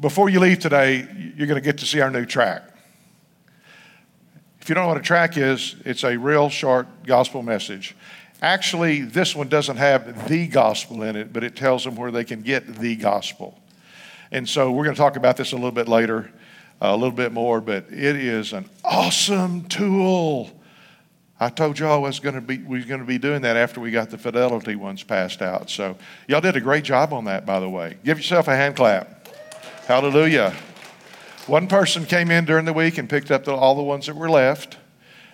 before you leave today, you're going to get to see our new tract. If you don't know what a tract is, it's a real short gospel message. Actually, this one doesn't have the gospel in it, but it tells them where they can get the gospel. And so we're going to talk about this a little bit later, a little bit more, but it is an awesome tool. I told y'all I was going to be we was going to be doing that after we got the fidelity ones passed out. So y'all did a great job on that, by the way. Give yourself a hand clap. Hallelujah. One person came in during the week and picked up the, all the ones that were left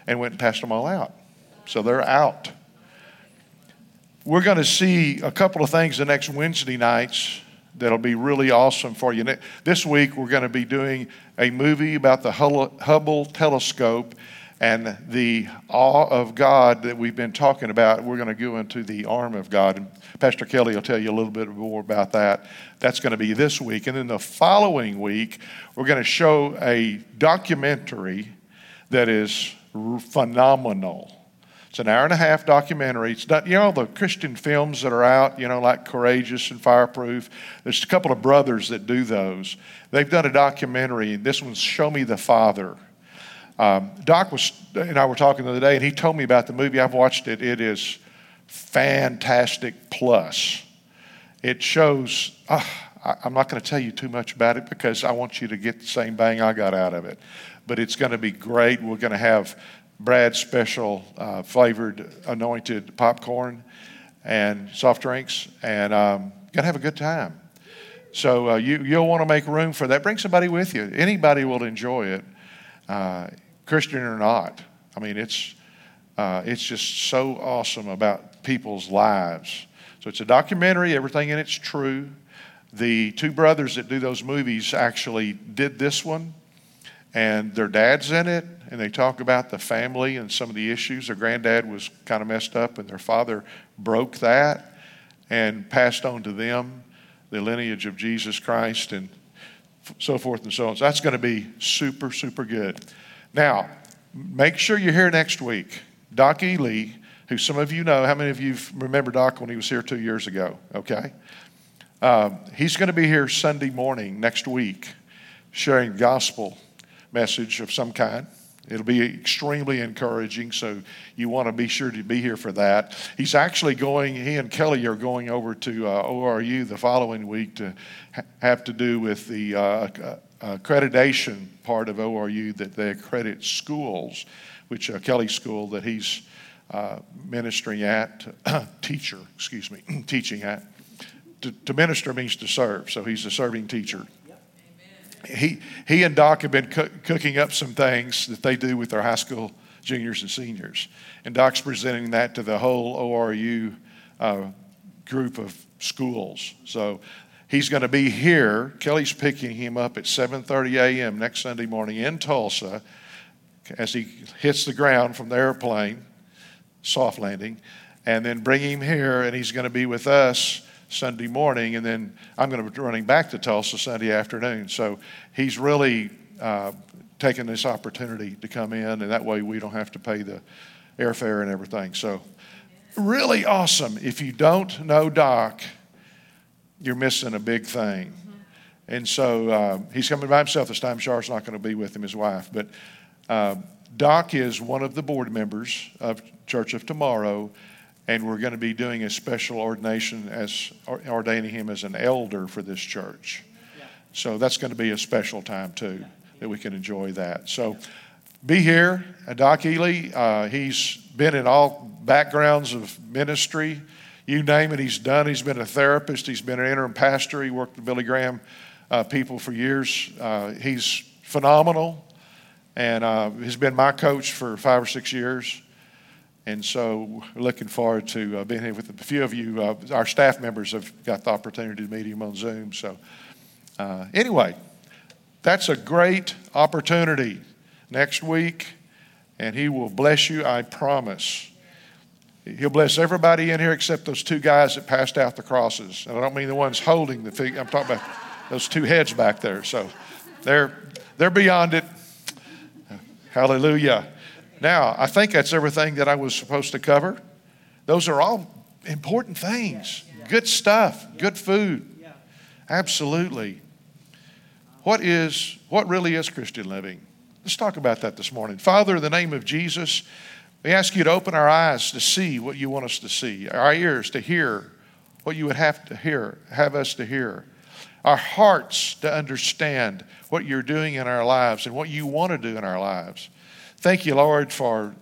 and went and passed them all out. So they're out. We're going to see a couple of things the next Wednesday nights that'll be really awesome for you. This week, we're going to be doing a movie about the Hubble telescope and the awe of God that we've been talking about. We're going to go into the arm of God. And Pastor Kelly will tell you a little bit more about that. That's going to be this week. And then the following week, we're going to show a documentary that is phenomenal. It's an hour and a half documentary. It's not, you know, the Christian films that are out, you know, like Courageous and Fireproof. There's a couple of brothers that do those. They've done a documentary, this one's Show Me the Father. Um, Doc was and I were talking the other day, and he told me about the movie. I've watched it. It is fantastic plus. It shows. Uh, I'm not going to tell you too much about it because I want you to get the same bang I got out of it. But it's going to be great. We're going to have Brad's special uh, flavored anointed popcorn and soft drinks, and um, gonna have a good time. So uh, you you'll want to make room for that. Bring somebody with you. Anybody will enjoy it, uh, Christian or not. I mean, it's uh, it's just so awesome about people's lives. So it's a documentary. Everything in it's true. The two brothers that do those movies actually did this one, and their dad's in it and they talk about the family and some of the issues. Their granddad was kind of messed up, and their father broke that and passed on to them the lineage of Jesus Christ and so forth and so on. So that's going to be super, super good. Now, make sure you're here next week. Doc Ely, who some of you know, how many of you remember Doc when he was here two years ago? Okay. Um, he's going to be here Sunday morning next week sharing gospel message of some kind. It'll be extremely encouraging, so you want to be sure to be here for that. He's actually going, he and Kelly are going over to uh, ORU the following week to ha- have to do with the uh, uh accreditation part of ORU that they accredit schools, which uh, Kelly School that he's uh, ministering at, teacher, excuse me, teaching at. To, to minister means to serve, so he's a serving teacher he, he and Doc have been co- cooking up some things that they do with their high school juniors and seniors. And Doc's presenting that to the whole ORU uh, group of schools. So he's going to be here. Kelly's picking him up at 7:30 a.m. next Sunday morning in Tulsa as he hits the ground from the airplane, soft landing, and then bring him here, and he's going to be with us Sunday morning, and then I'm going to be running back to Tulsa Sunday afternoon. So he's really uh, taken this opportunity to come in, and that way we don't have to pay the airfare and everything. So really awesome. If you don't know Doc, you're missing a big thing. And so uh, he's coming by himself this time. Char's not going to be with him, his wife. But uh, Doc is one of the board members of Church of Tomorrow and we're going to be doing a special ordination as ordaining him as an elder for this church. So that's going to be a special time too that we can enjoy that. So be here, uh, Doc Ely. Uh, he's been in all backgrounds of ministry. You name it, he's done. He's been a therapist. He's been an interim pastor. He worked with Billy Graham uh, people for years. Uh, he's phenomenal, and uh, he's been my coach for five or six years. And so looking forward to uh, being here with a few of you. Uh, our staff members have got the opportunity to meet him on Zoom. So, uh, anyway, that's a great opportunity next week, and he will bless you, I promise. He'll bless everybody in here except those two guys that passed out the crosses. And I don't mean the ones holding the fig. I'm talking about those two heads back there. So they're, they're beyond it. Hallelujah. Now, I think that's everything that I was supposed to cover. Those are all important things. Good stuff, good food. Absolutely. what is what really is Christian living? Let's talk about that this morning. Father, in the name of Jesus, we ask you to open our eyes to see what you want us to see, our ears to hear what you would have to hear, have us to hear, our hearts to understand what you're doing in our lives and what you want to do in our lives. Thank you, Lord, for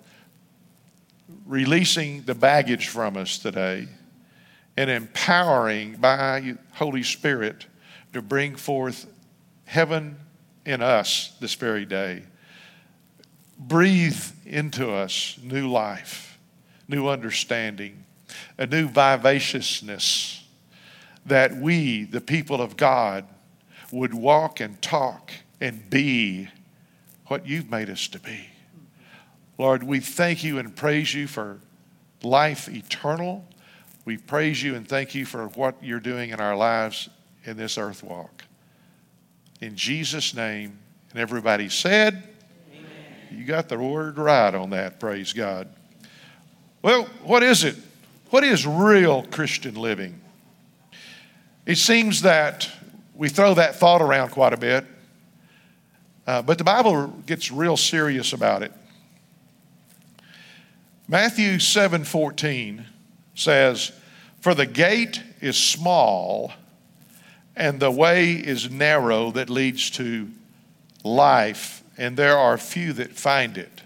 releasing the baggage from us today and empowering by Holy Spirit to bring forth heaven in us this very day. Breathe into us new life, new understanding, a new vivaciousness that we, the people of God, would walk and talk and be what you've made us to be. Lord, we thank you and praise you for life eternal. We praise you and thank you for what you're doing in our lives in this earth walk. In Jesus' name, and everybody said, you got the word right on that, praise God. Well, what is it? What is real Christian living? It seems that we throw that thought around quite a bit, uh, but the Bible gets real serious about it. Matthew 7:14 says, "For the gate is small and the way is narrow that leads to life, and there are few that find it.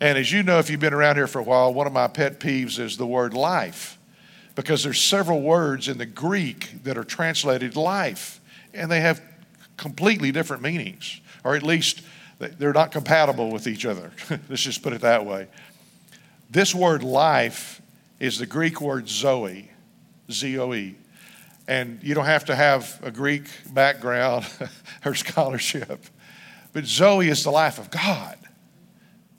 And as you know, if you've been around here for a while, one of my pet peeves is the word life, because there's several words in the Greek that are translated life, and they have completely different meanings, or at least they're not compatible with each other. Let's just put it that way. This word life is the Greek word zoe, Z O E. And you don't have to have a Greek background or scholarship but Zoe is the life of God.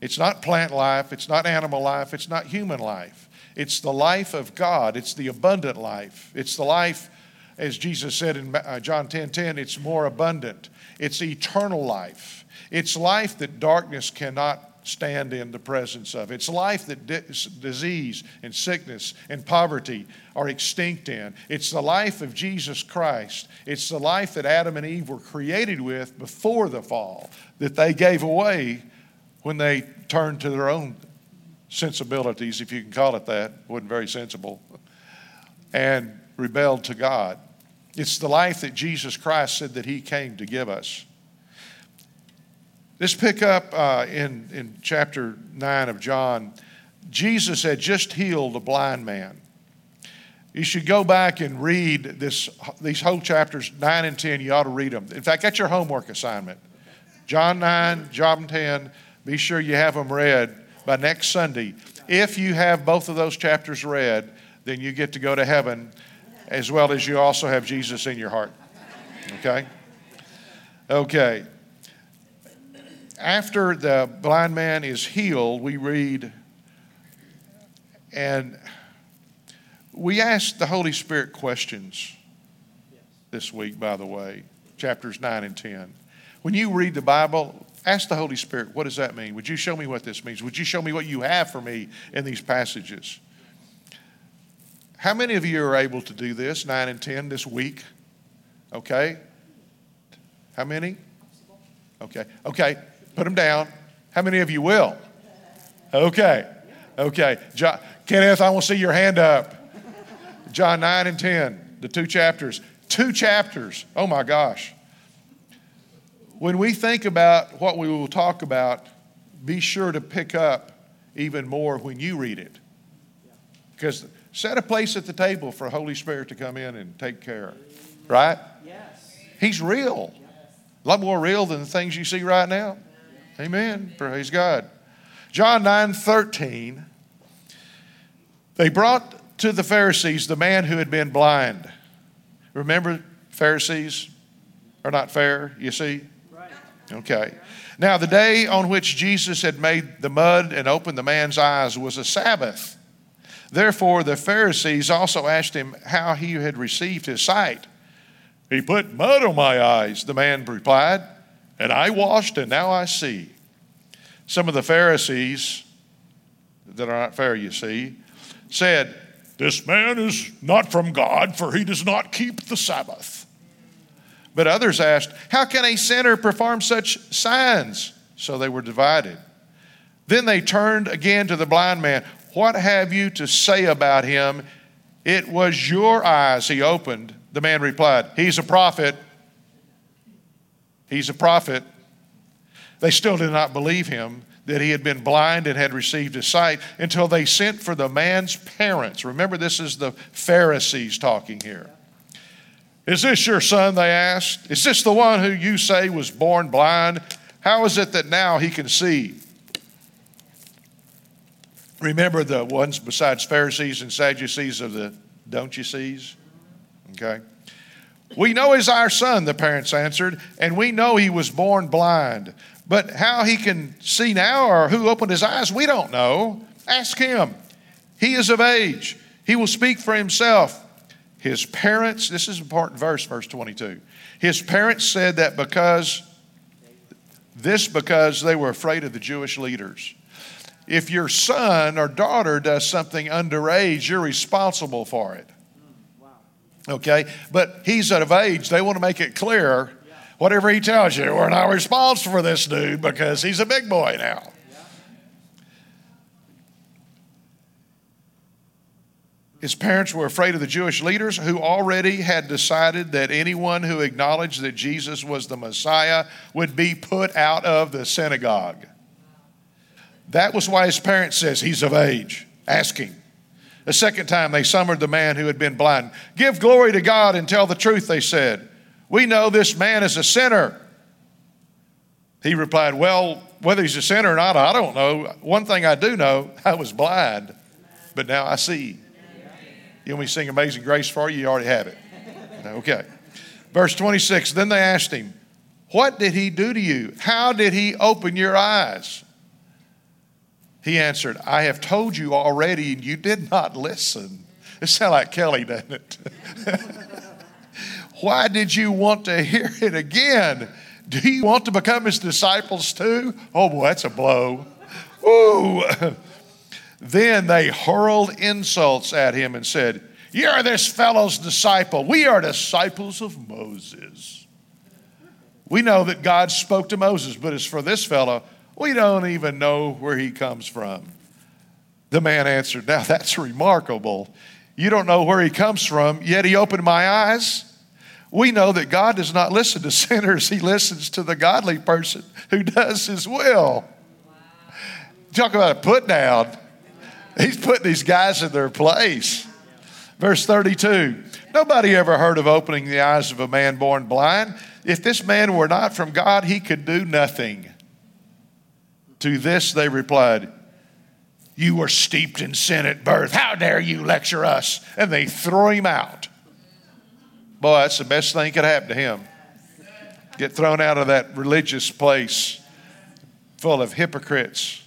It's not plant life, it's not animal life, it's not human life. It's the life of God, it's the abundant life. It's the life, as Jesus said in uh, John 10 10, it's more abundant. It's eternal life. It's life that darkness cannot stand in the presence of. It's life that di- disease and sickness and poverty are extinct in. It's the life of Jesus Christ. It's the life that Adam and Eve were created with before the fall, that they gave away when they turned to their own sensibilities, if you can call it that. wasn't very sensible. And rebelled to God. It's the life that Jesus Christ said that He came to give us. Let's pick up uh, in, in chapter 9 of John. Jesus had just healed a blind man. You should go back and read this, these whole chapters 9 and 10. You ought to read them. In fact, that's your homework assignment. John 9, John 10. Be sure you have them read by next Sunday. If you have both of those chapters read, then you get to go to heaven as well as you also have Jesus in your heart. Okay? Okay after the blind man is healed, we read, and we ask the Holy Spirit questions this week, by the way, chapters 9 and 10. When you read the Bible, ask the Holy Spirit, what does that mean? Would you show me what this means? Would you show me what you have for me in these passages? How many of you are able to do this, 9 and 10, this week? Okay. How many? Okay. Okay. Put them down. How many of you will? Okay. Okay. John, Kenneth, I want to see your hand up. John 9 and 10, the two chapters. Two chapters. Oh my gosh. When we think about what we will talk about, be sure to pick up even more when you read it. Because set a place at the table for Holy Spirit to come in and take care. Right? Yes. He's real. A lot more real than the things you see right now. Amen. Praise God. John 9 13. They brought to the Pharisees the man who had been blind. Remember, Pharisees are not fair, you see? Right. Okay. Now, the day on which Jesus had made the mud and opened the man's eyes was a Sabbath. Therefore, the Pharisees also asked him how he had received his sight. He put mud on my eyes, the man replied. And I washed, and now I see. Some of the Pharisees, that are not fair, you see, said, This man is not from God, for he does not keep the Sabbath. But others asked, How can a sinner perform such signs? So they were divided. Then they turned again to the blind man. What have you to say about him? It was your eyes he opened. The man replied, He's a prophet. He's a prophet. They still did not believe him that he had been blind and had received his sight until they sent for the man's parents. Remember, this is the Pharisees talking here. Is this your son? They asked. Is this the one who you say was born blind? How is it that now he can see? Remember the ones besides Pharisees and Sadducees of the don't you sees? Okay. We know he's our son, the parents answered, and we know he was born blind. But how he can see now or who opened his eyes, we don't know. Ask him. He is of age, he will speak for himself. His parents, this is an important verse, verse 22. His parents said that because, this because they were afraid of the Jewish leaders. If your son or daughter does something underage, you're responsible for it. Okay? But he's of age. They want to make it clear whatever he tells you, we're not responsible for this dude because he's a big boy now. His parents were afraid of the Jewish leaders who already had decided that anyone who acknowledged that Jesus was the Messiah would be put out of the synagogue. That was why his parents says he's of age. Ask him. The second time they summoned the man who had been blind. Give glory to God and tell the truth, they said. We know this man is a sinner. He replied, Well, whether he's a sinner or not, I don't know. One thing I do know, I was blind, but now I see. You want me sing Amazing Grace for you? You already have it. Okay. Verse 26 Then they asked him, What did he do to you? How did he open your eyes? He answered, I have told you already, and you did not listen. It sounds like Kelly, doesn't it? Why did you want to hear it again? Do you want to become his disciples too? Oh boy, that's a blow. Ooh. Then they hurled insults at him and said, You're this fellow's disciple. We are disciples of Moses. We know that God spoke to Moses, but as for this fellow, we don't even know where he comes from. The man answered, Now that's remarkable. You don't know where he comes from, yet he opened my eyes. We know that God does not listen to sinners, he listens to the godly person who does his will. Talk about a put down. He's putting these guys in their place. Verse 32 Nobody ever heard of opening the eyes of a man born blind. If this man were not from God, he could do nothing. To this they replied, You were steeped in sin at birth. How dare you lecture us? And they throw him out. Boy, that's the best thing that could happen to him. Get thrown out of that religious place full of hypocrites.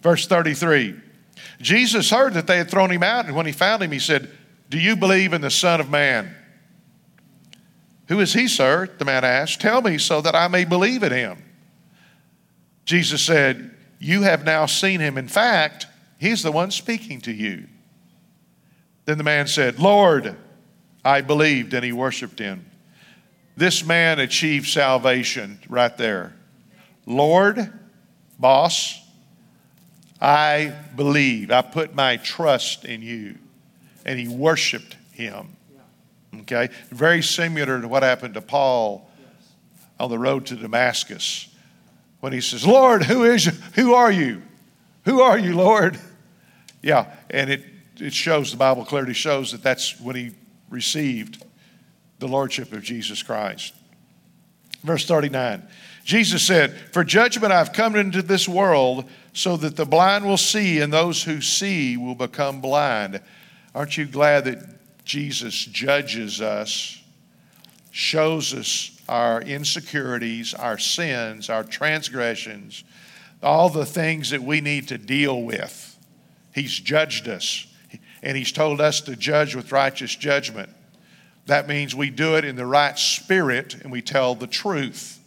Verse 33 Jesus heard that they had thrown him out, and when he found him, he said, Do you believe in the Son of Man? Who is he, sir? The man asked. Tell me so that I may believe in him. Jesus said, You have now seen him. In fact, he's the one speaking to you. Then the man said, Lord, I believed, and he worshiped him. This man achieved salvation right there. Lord, boss, I believe. I put my trust in you. And he worshiped him. Okay? Very similar to what happened to Paul on the road to Damascus when he says, Lord, who is you? Who are you? Who are you, Lord? Yeah, and it, it shows, the Bible clearly shows that that's when he received the Lordship of Jesus Christ. Verse 39 Jesus said, For judgment I've come into this world so that the blind will see and those who see will become blind. Aren't you glad that Jesus judges us, shows us our insecurities, our sins, our transgressions, all the things that we need to deal with? He's judged us, and He's told us to judge with righteous judgment. That means we do it in the right spirit and we tell the truth.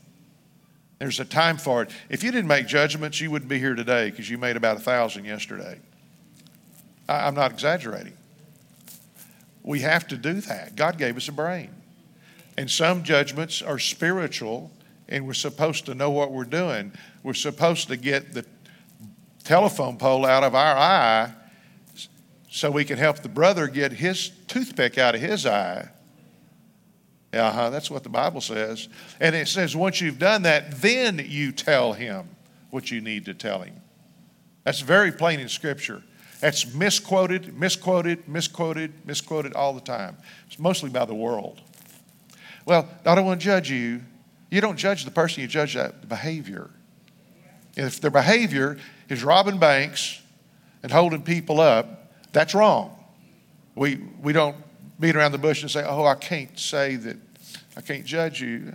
There's a time for it. If you didn't make judgments, you wouldn't be here today because you made about a thousand yesterday. I'm not exaggerating. We have to do that. God gave us a brain. And some judgments are spiritual, and we're supposed to know what we're doing. We're supposed to get the telephone pole out of our eye so we can help the brother get his toothpick out of his eye. Uh huh, that's what the Bible says. And it says, once you've done that, then you tell him what you need to tell him. That's very plain in Scripture. That's misquoted, misquoted, misquoted, misquoted all the time. It's mostly by the world. Well, I don't want to judge you. You don't judge the person, you judge that behavior. If their behavior is robbing banks and holding people up, that's wrong. We, we don't beat around the bush and say, oh, I can't say that, I can't judge you.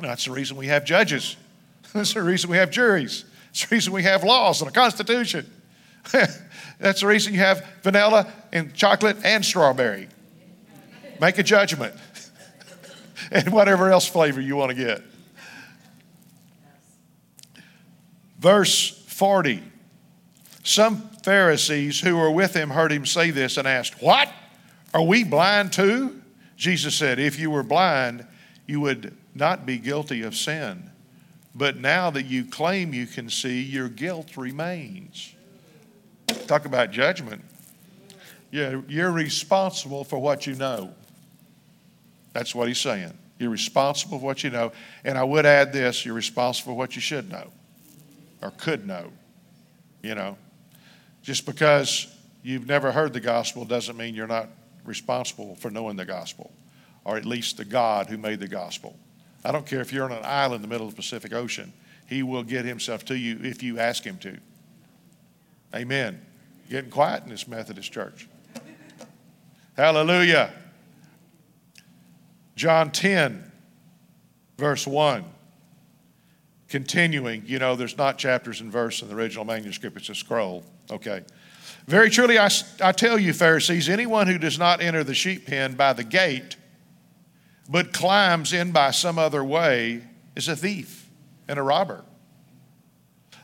No, that's the reason we have judges. That's the reason we have juries. That's the reason we have laws and a constitution. that's the reason you have vanilla and chocolate and strawberry. Make a judgment. and whatever else flavor you want to get. Verse 40. Some Pharisees who were with him heard him say this and asked, What? Are we blind too? Jesus said, If you were blind, you would not be guilty of sin. But now that you claim you can see, your guilt remains. Talk about judgment. Yeah, you're responsible for what you know. That's what he's saying. You're responsible for what you know. And I would add this you're responsible for what you should know or could know. You know, just because you've never heard the gospel doesn't mean you're not responsible for knowing the gospel, or at least the God who made the gospel. I don't care if you're on an island in the middle of the Pacific Ocean, He will get Himself to you if you ask Him to. Amen. Getting quiet in this Methodist church. Hallelujah. John 10, verse 1. Continuing, you know, there's not chapters and verse in the original manuscript, it's a scroll. Okay. Very truly, I, I tell you, Pharisees, anyone who does not enter the sheep pen by the gate, but climbs in by some other way, is a thief and a robber.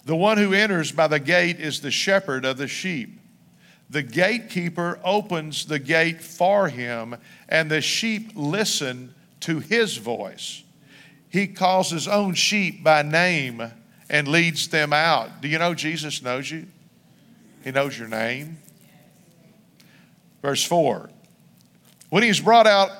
The one who enters by the gate is the shepherd of the sheep. The gatekeeper opens the gate for him, and the sheep listen to his voice. He calls his own sheep by name and leads them out. Do you know Jesus knows you? He knows your name. Verse 4 When he's brought out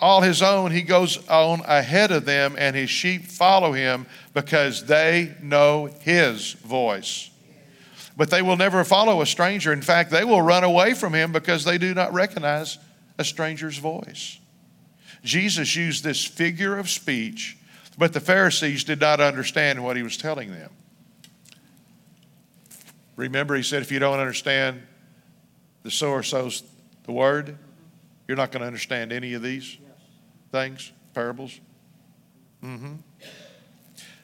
all his own, he goes on ahead of them, and his sheep follow him because they know his voice. But they will never follow a stranger. In fact, they will run away from him because they do not recognize a stranger's voice. Jesus used this figure of speech, but the Pharisees did not understand what he was telling them. Remember, he said, if you don't understand the sower sows the word, you're not going to understand any of these things, parables. Mm-hmm.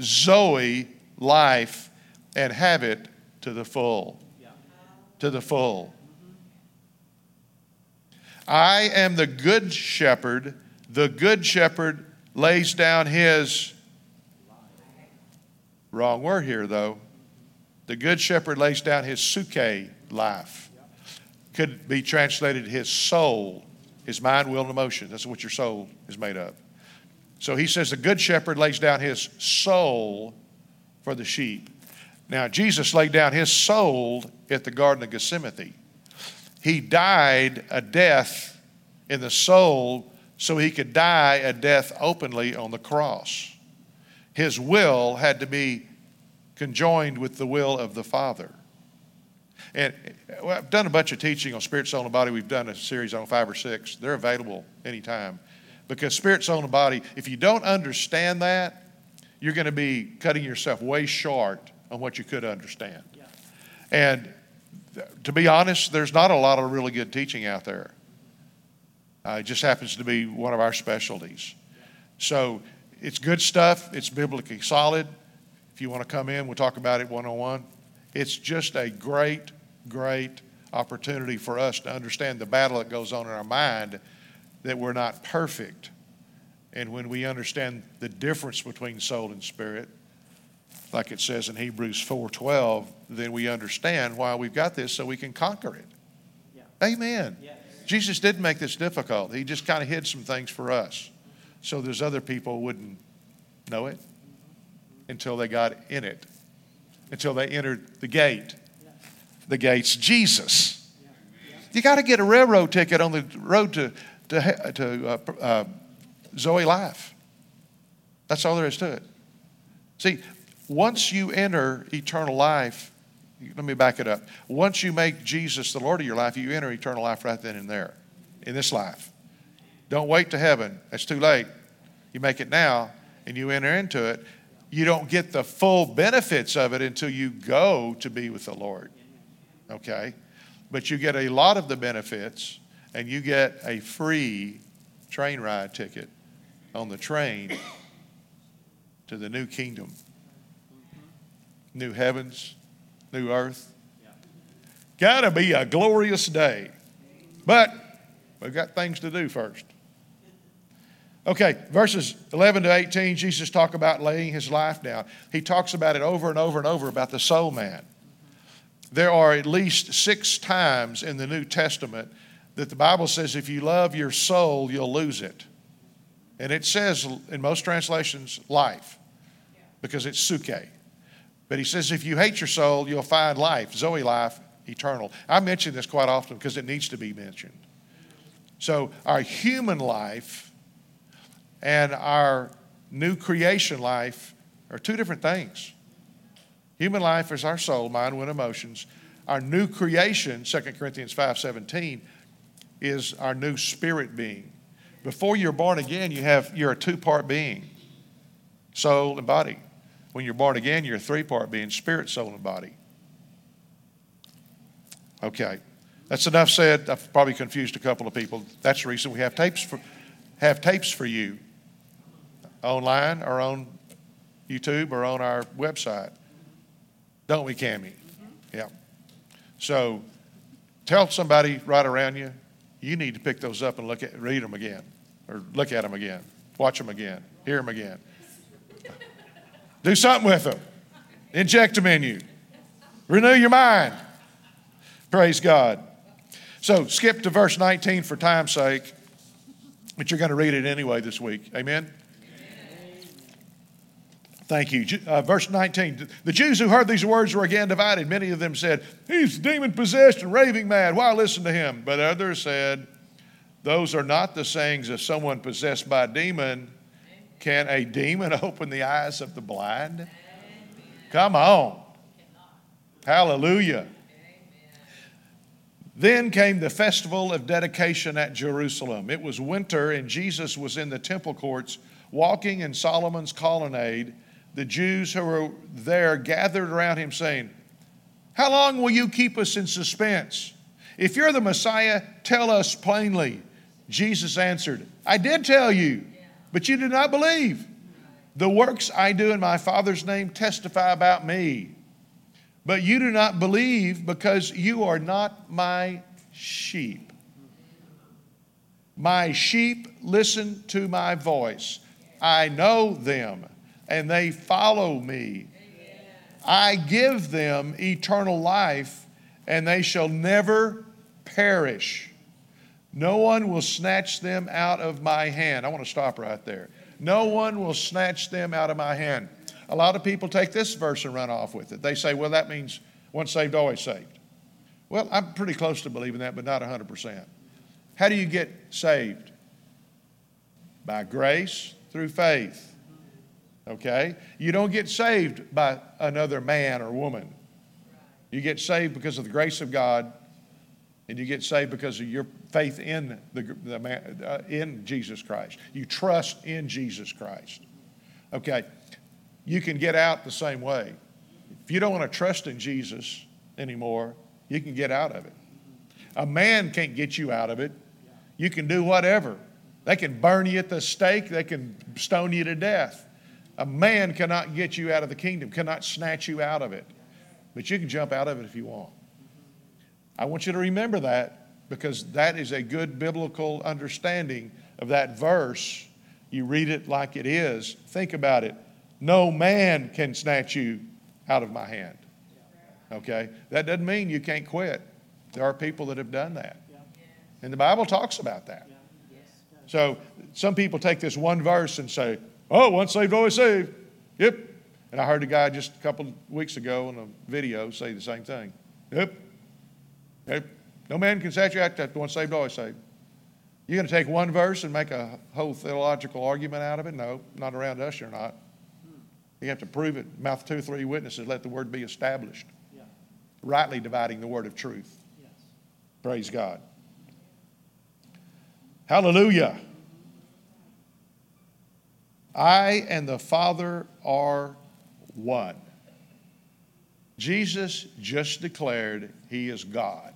Zoe life and have it to the full. To the full. I am the good shepherd. The good shepherd lays down his. Wrong word here, though. The good shepherd lays down his suke life. Could be translated his soul, his mind, will, and emotion. That's what your soul is made of. So he says the good shepherd lays down his soul for the sheep. Now, Jesus laid down his soul at the Garden of Gethsemane. He died a death in the soul so he could die a death openly on the cross. His will had to be conjoined with the will of the Father. And I've done a bunch of teaching on spirit, soul, and body. We've done a series on five or six. They're available anytime. Because spirit, soul, and body, if you don't understand that, you're going to be cutting yourself way short on what you could understand. Yeah. And to be honest, there's not a lot of really good teaching out there. Uh, it just happens to be one of our specialties. So it's good stuff. It's biblically solid. If you want to come in, we'll talk about it one on one. It's just a great, great opportunity for us to understand the battle that goes on in our mind that we're not perfect. And when we understand the difference between soul and spirit, like it says in Hebrews 4:12, then we understand why we've got this so we can conquer it. Yeah. Amen. Yes. Jesus didn't make this difficult. He just kind of hid some things for us so there's other people wouldn't know it until they got in it, until they entered the gate. The gate's Jesus. You got to get a railroad ticket on the road to, to, to uh, uh, Zoe Life. That's all there is to it. See, once you enter eternal life, let me back it up. Once you make Jesus the Lord of your life, you enter eternal life right then and there in this life. Don't wait to heaven. It's too late. You make it now and you enter into it. You don't get the full benefits of it until you go to be with the Lord. Okay? But you get a lot of the benefits and you get a free train ride ticket on the train to the new kingdom. New heavens, new earth. Gotta be a glorious day. But we've got things to do first. Okay, verses 11 to 18, Jesus talk about laying his life down. He talks about it over and over and over about the soul man. There are at least six times in the New Testament that the Bible says if you love your soul, you'll lose it. And it says in most translations, life, because it's suke. But he says if you hate your soul, you'll find life, Zoe life, eternal. I mention this quite often because it needs to be mentioned. So our human life and our new creation life are two different things. Human life is our soul, mind, will, emotions. Our new creation, 2 Corinthians 5:17, is our new spirit being. Before you're born again, you have you're a two-part being, soul and body. When you're born again, you're a three-part being, spirit, soul, and body. Okay. That's enough said. I've probably confused a couple of people. That's the reason we have tapes for have tapes for you online or on YouTube or on our website. Don't we, Cami? Mm-hmm. Yeah. So tell somebody right around you, you need to pick those up and look at, read them again, or look at them again, watch them again, hear them again. Do something with them. Inject them in you. Renew your mind. Praise God. So skip to verse 19 for time's sake, but you're going to read it anyway this week. Amen? Thank you. Uh, verse 19. The Jews who heard these words were again divided. Many of them said, He's demon possessed and raving mad. Why listen to him? But others said, Those are not the sayings of someone possessed by a demon. Can a demon open the eyes of the blind? Come on. Hallelujah. Then came the festival of dedication at Jerusalem. It was winter, and Jesus was in the temple courts walking in Solomon's colonnade the Jews who were there gathered around him, saying, How long will you keep us in suspense? If you're the Messiah, tell us plainly. Jesus answered, I did tell you, but you did not believe. The works I do in my Father's name testify about me. But you do not believe because you are not my sheep. My sheep listen to my voice. I know them and they follow me. I give them eternal life, and they shall never perish. No one will snatch them out of my hand. I want to stop right there. No one will snatch them out of my hand. A lot of people take this verse and run off with it. They say, well, that means once saved, always saved. Well, I'm pretty close to believing that, but not 100%. How do you get saved? By grace through faith okay? You don't get saved by another man or woman. You get saved because of the grace of God, and you get saved because of your faith in, the, the man, uh, in Jesus Christ. You trust in Jesus Christ. Okay, you can get out the same way. If you don't want to trust in Jesus anymore, you can get out of it. A man can't get you out of it. You can do whatever, They can burn you at the stake, they can stone you to death. A man cannot get you out of the kingdom, cannot snatch you out of it. But you can jump out of it if you want. I want you to remember that because that is a good biblical understanding of that verse. You read it like it is. Think about it. No man can snatch you out of my hand. Okay? That doesn't mean you can't quit. There are people that have done that. And the Bible talks about that. So some people take this one verse and say, oh, once saved, always saved. Yep. And I heard a guy just a couple weeks ago in a video say the same thing. Yep. Yep. No man can out that once saved, always saved. You're going to take one verse and make a whole theological argument out of it? No, not around us, you're not. Hmm. You have to prove it. Mouth two, three witnesses, let the word be established. Yeah. Rightly dividing the word of truth. Yes. Praise God. Hallelujah. I and the Father are one. Jesus just declared he is God.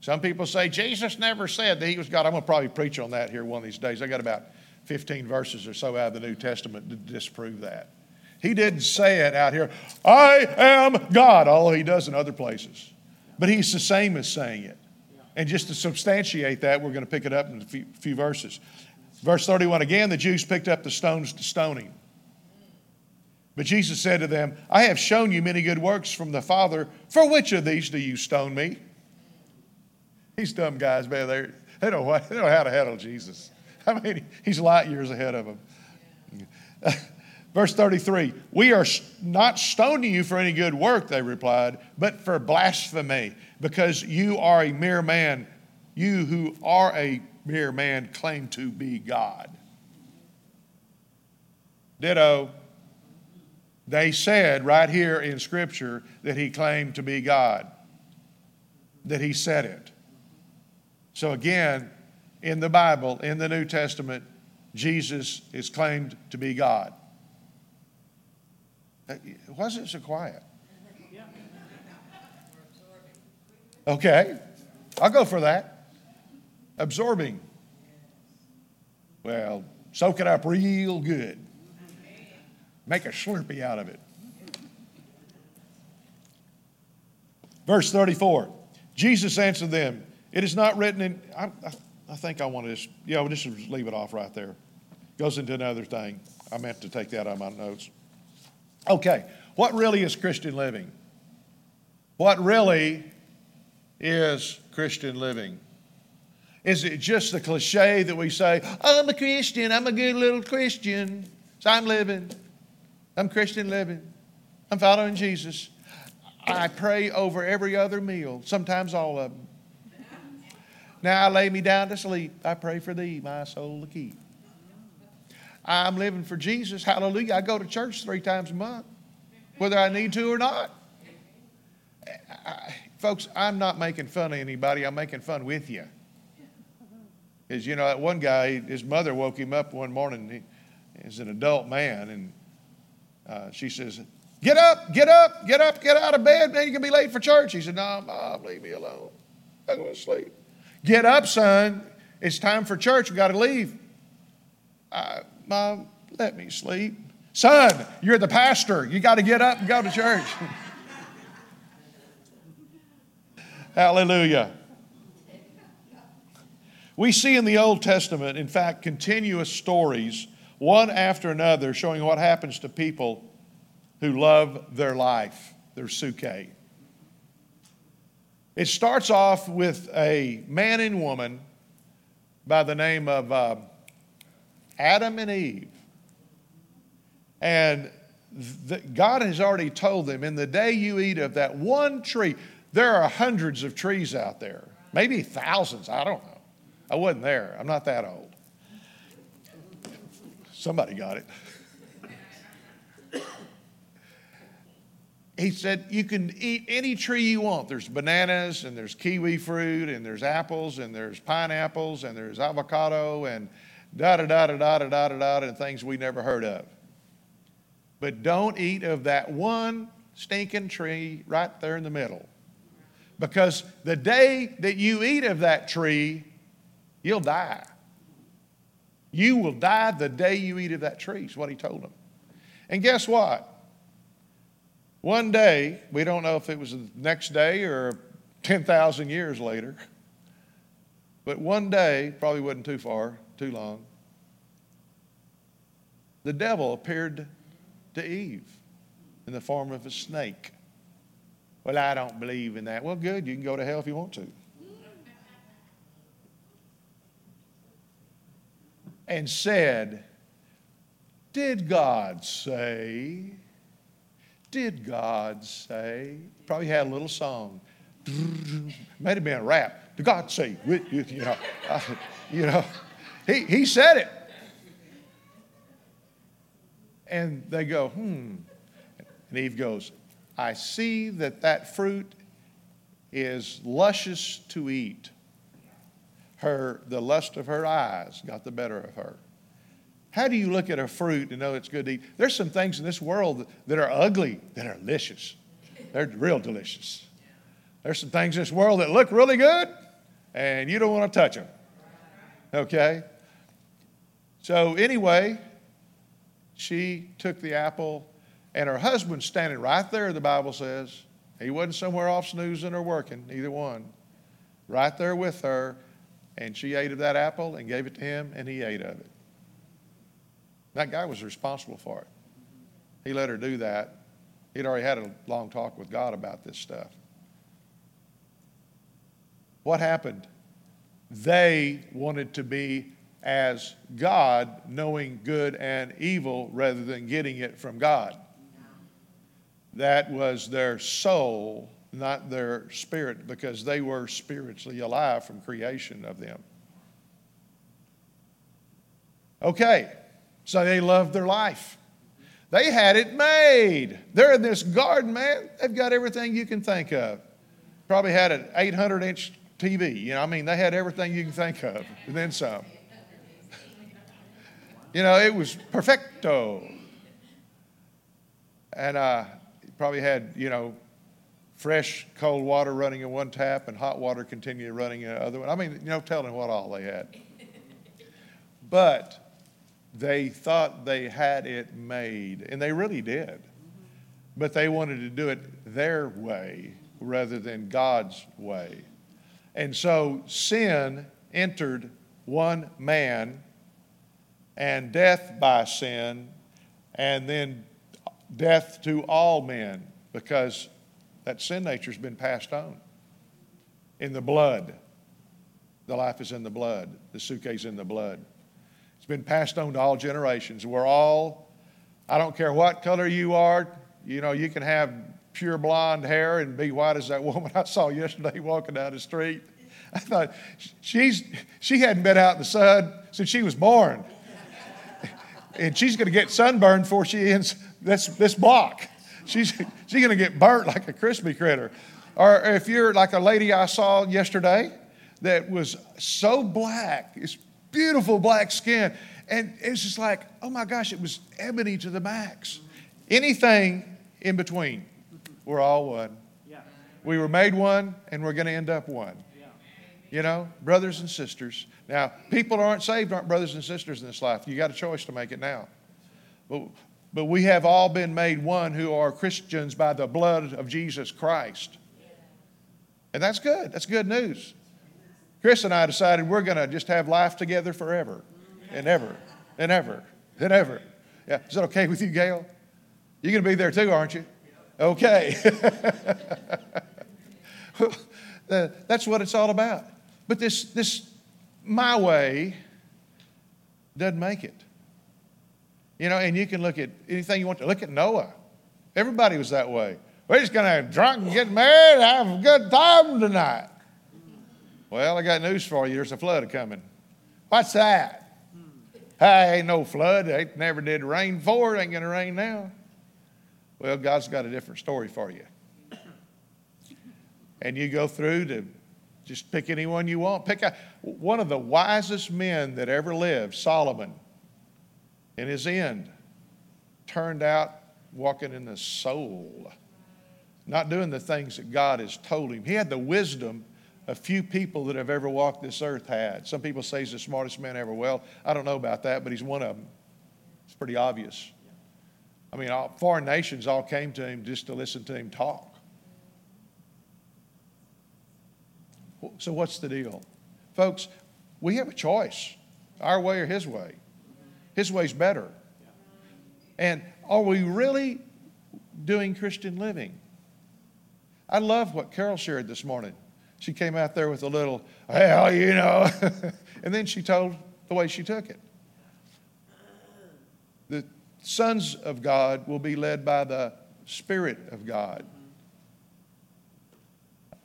Some people say Jesus never said that he was God. I'm going to probably preach on that here one of these days. I got about 15 verses or so out of the New Testament to disprove that. He didn't say it out here, I am God, although he does in other places. But he's the same as saying it. And just to substantiate that, we're going to pick it up in a few, verses. Verse 31 again, the Jews picked up the stones to stone him. But Jesus said to them, I have shown you many good works from the Father. For which of these do you stone me? These dumb guys, man, they don't, they don't know how to handle Jesus. I mean, he's light years ahead of them. Verse 33 We are not stoning you for any good work, they replied, but for blasphemy, because you are a mere man. You who are a mere man claim to be God. Ditto. They said right here in Scripture that he claimed to be God, that he said it. So again, in the Bible, in the New Testament, Jesus is claimed to be God. Uh, why is it so quiet? Okay, I'll go for that. Absorbing. Well, soak it up real good. Make a slurpee out of it. Verse 34 Jesus answered them, It is not written in. I, I think I want to just, yeah, we'll just leave it off right there. Goes into another thing. I meant to take that out of my notes. Okay, what really is Christian living? What really is Christian living? Is it just the cliche that we say, I'm a Christian, I'm a good little Christian, so I'm living, I'm Christian living, I'm following Jesus. I pray over every other meal, sometimes all of them. Now I lay me down to sleep. I pray for thee, my soul to keep. I'm living for Jesus. Hallelujah. I go to church three times a month, whether I need to or not. I, folks, I'm not making fun of anybody. I'm making fun with you. Because, you know, that one guy, his mother woke him up one morning. He, he's an adult man, and uh, she says, Get up, get up, get up, get out of bed, man. You're going to be late for church. He said, No, Mom, leave me alone. I'm going to sleep. Get up, son. It's time for church. we got to leave. Mom, let me sleep. Son, you're the pastor. You got to get up and go to church. Hallelujah. We see in the Old Testament, in fact, continuous stories, one after another, showing what happens to people who love their life, their suke. It starts off with a man and woman by the name of uh, Adam and Eve. And God has already told them in the day you eat of that one tree, there are hundreds of trees out there, maybe thousands, I don't know. I wasn't there, I'm not that old. Somebody got it. he said, You can eat any tree you want. There's bananas, and there's kiwi fruit, and there's apples, and there's pineapples, and there's avocado, and da da da da da da da da da, and things we never heard of. But don't eat of that one stinking tree right there in the middle. Because the day that you eat of that tree, you'll die. You will die the day you eat of that tree, is what he told them. And guess what? One day, we don't know if it was the next day or 10,000 years later, but one day, probably wasn't too far, too long, the devil appeared to Eve in the form of a snake. Well, I don't believe in that. Well, good, you can go to hell if you want to. And said, Did God say? Did God say? Probably had a little song. Might have been a rap. Did God say? You know, you know, he, he said it. And they go, hmm. And Eve goes, I see that that fruit is luscious to eat. Her, the lust of her eyes got the better of her. How do you look at a fruit and know it's good to eat? There's some things in this world that are ugly that are delicious. They're real delicious. There's some things in this world that look really good and you don't want to touch them. Okay? So, anyway, she took the apple and her husband standing right there, the Bible says. He wasn't somewhere off snoozing or working, either one. Right there with her, and she ate of that apple and gave it to him, and he ate of it. That guy was responsible for it. He let her do that. He'd already had a long talk with God about this stuff. What happened? They wanted to be as God, knowing good and evil rather than getting it from God. That was their soul, not their spirit, because they were spiritually alive from creation of them. Okay, so they loved their life. They had it made. They're in this garden, man. They've got everything you can think of. Probably had an 800 inch TV. You know, I mean, they had everything you can think of, and then some. You know, it was perfecto. And uh, probably had, you know, fresh cold water running in one tap and hot water continually running in the other one. I mean, you know, telling what all they had. But they thought they had it made, and they really did. Mm-hmm. But they wanted to do it their way rather than God's way. And so sin entered one man, and death by sin, and then death to all men because that sin nature's been passed on. In the blood. The life is in the blood. The suke's in the blood. It's been passed on to all generations. We're all, I don't care what color you are, you know, you can have pure blonde hair and be white as that woman I saw yesterday walking down the street. I thought, she's, she hadn't been out in the sun since she was born. and she's going to get sunburned before she ends this, this block. She's, she's going to get burnt like a crispy critter. Or if you're like a lady I saw yesterday that was so black, it's beautiful black skin. And it's just like, oh my gosh, it was ebony to the max. Anything in between, we're all one. We were made one, and we're going to end up one. You know, brothers and sisters. Now, people aren't saved, aren't brothers and sisters in this life. You got a choice to make it now. But but we have all been made one who are Christians by the blood of Jesus Christ. And that's good. That's good news. Chris and I decided we're going to just have life together forever and ever and ever and ever. Yeah. Is that okay with you, Gail? You're going to be there too, aren't you? Okay. that's what it's all about. But this, this my way doesn't make it. You know, and you can look at anything you want to. Look at Noah. Everybody was that way. We're just going to drunk and get married and have a good time tonight. Well, I got news for you. There's a flood coming. What's that? Hey, ain't no flood. It never did rain before. It ain't going to rain now. Well, God's got a different story for you. And you go through to just pick anyone you want. Pick a, one of the wisest men that ever lived, Solomon in his end, turned out walking in the soul, not doing the things that God has told him. He had the wisdom a few people that have ever walked this earth had. Some people say he's the smartest man ever. Well, I don't know about that, but he's one of them. It's pretty obvious. I mean, all, foreign nations all came to him just to listen to him talk. So, what's the deal? Folks, we have a choice our way or his way. His way's better. And are we really doing Christian living? I love what Carol shared this morning. She came out there with a little, well, you know, and then she told the way she took it. The sons of God will be led by the Spirit of God.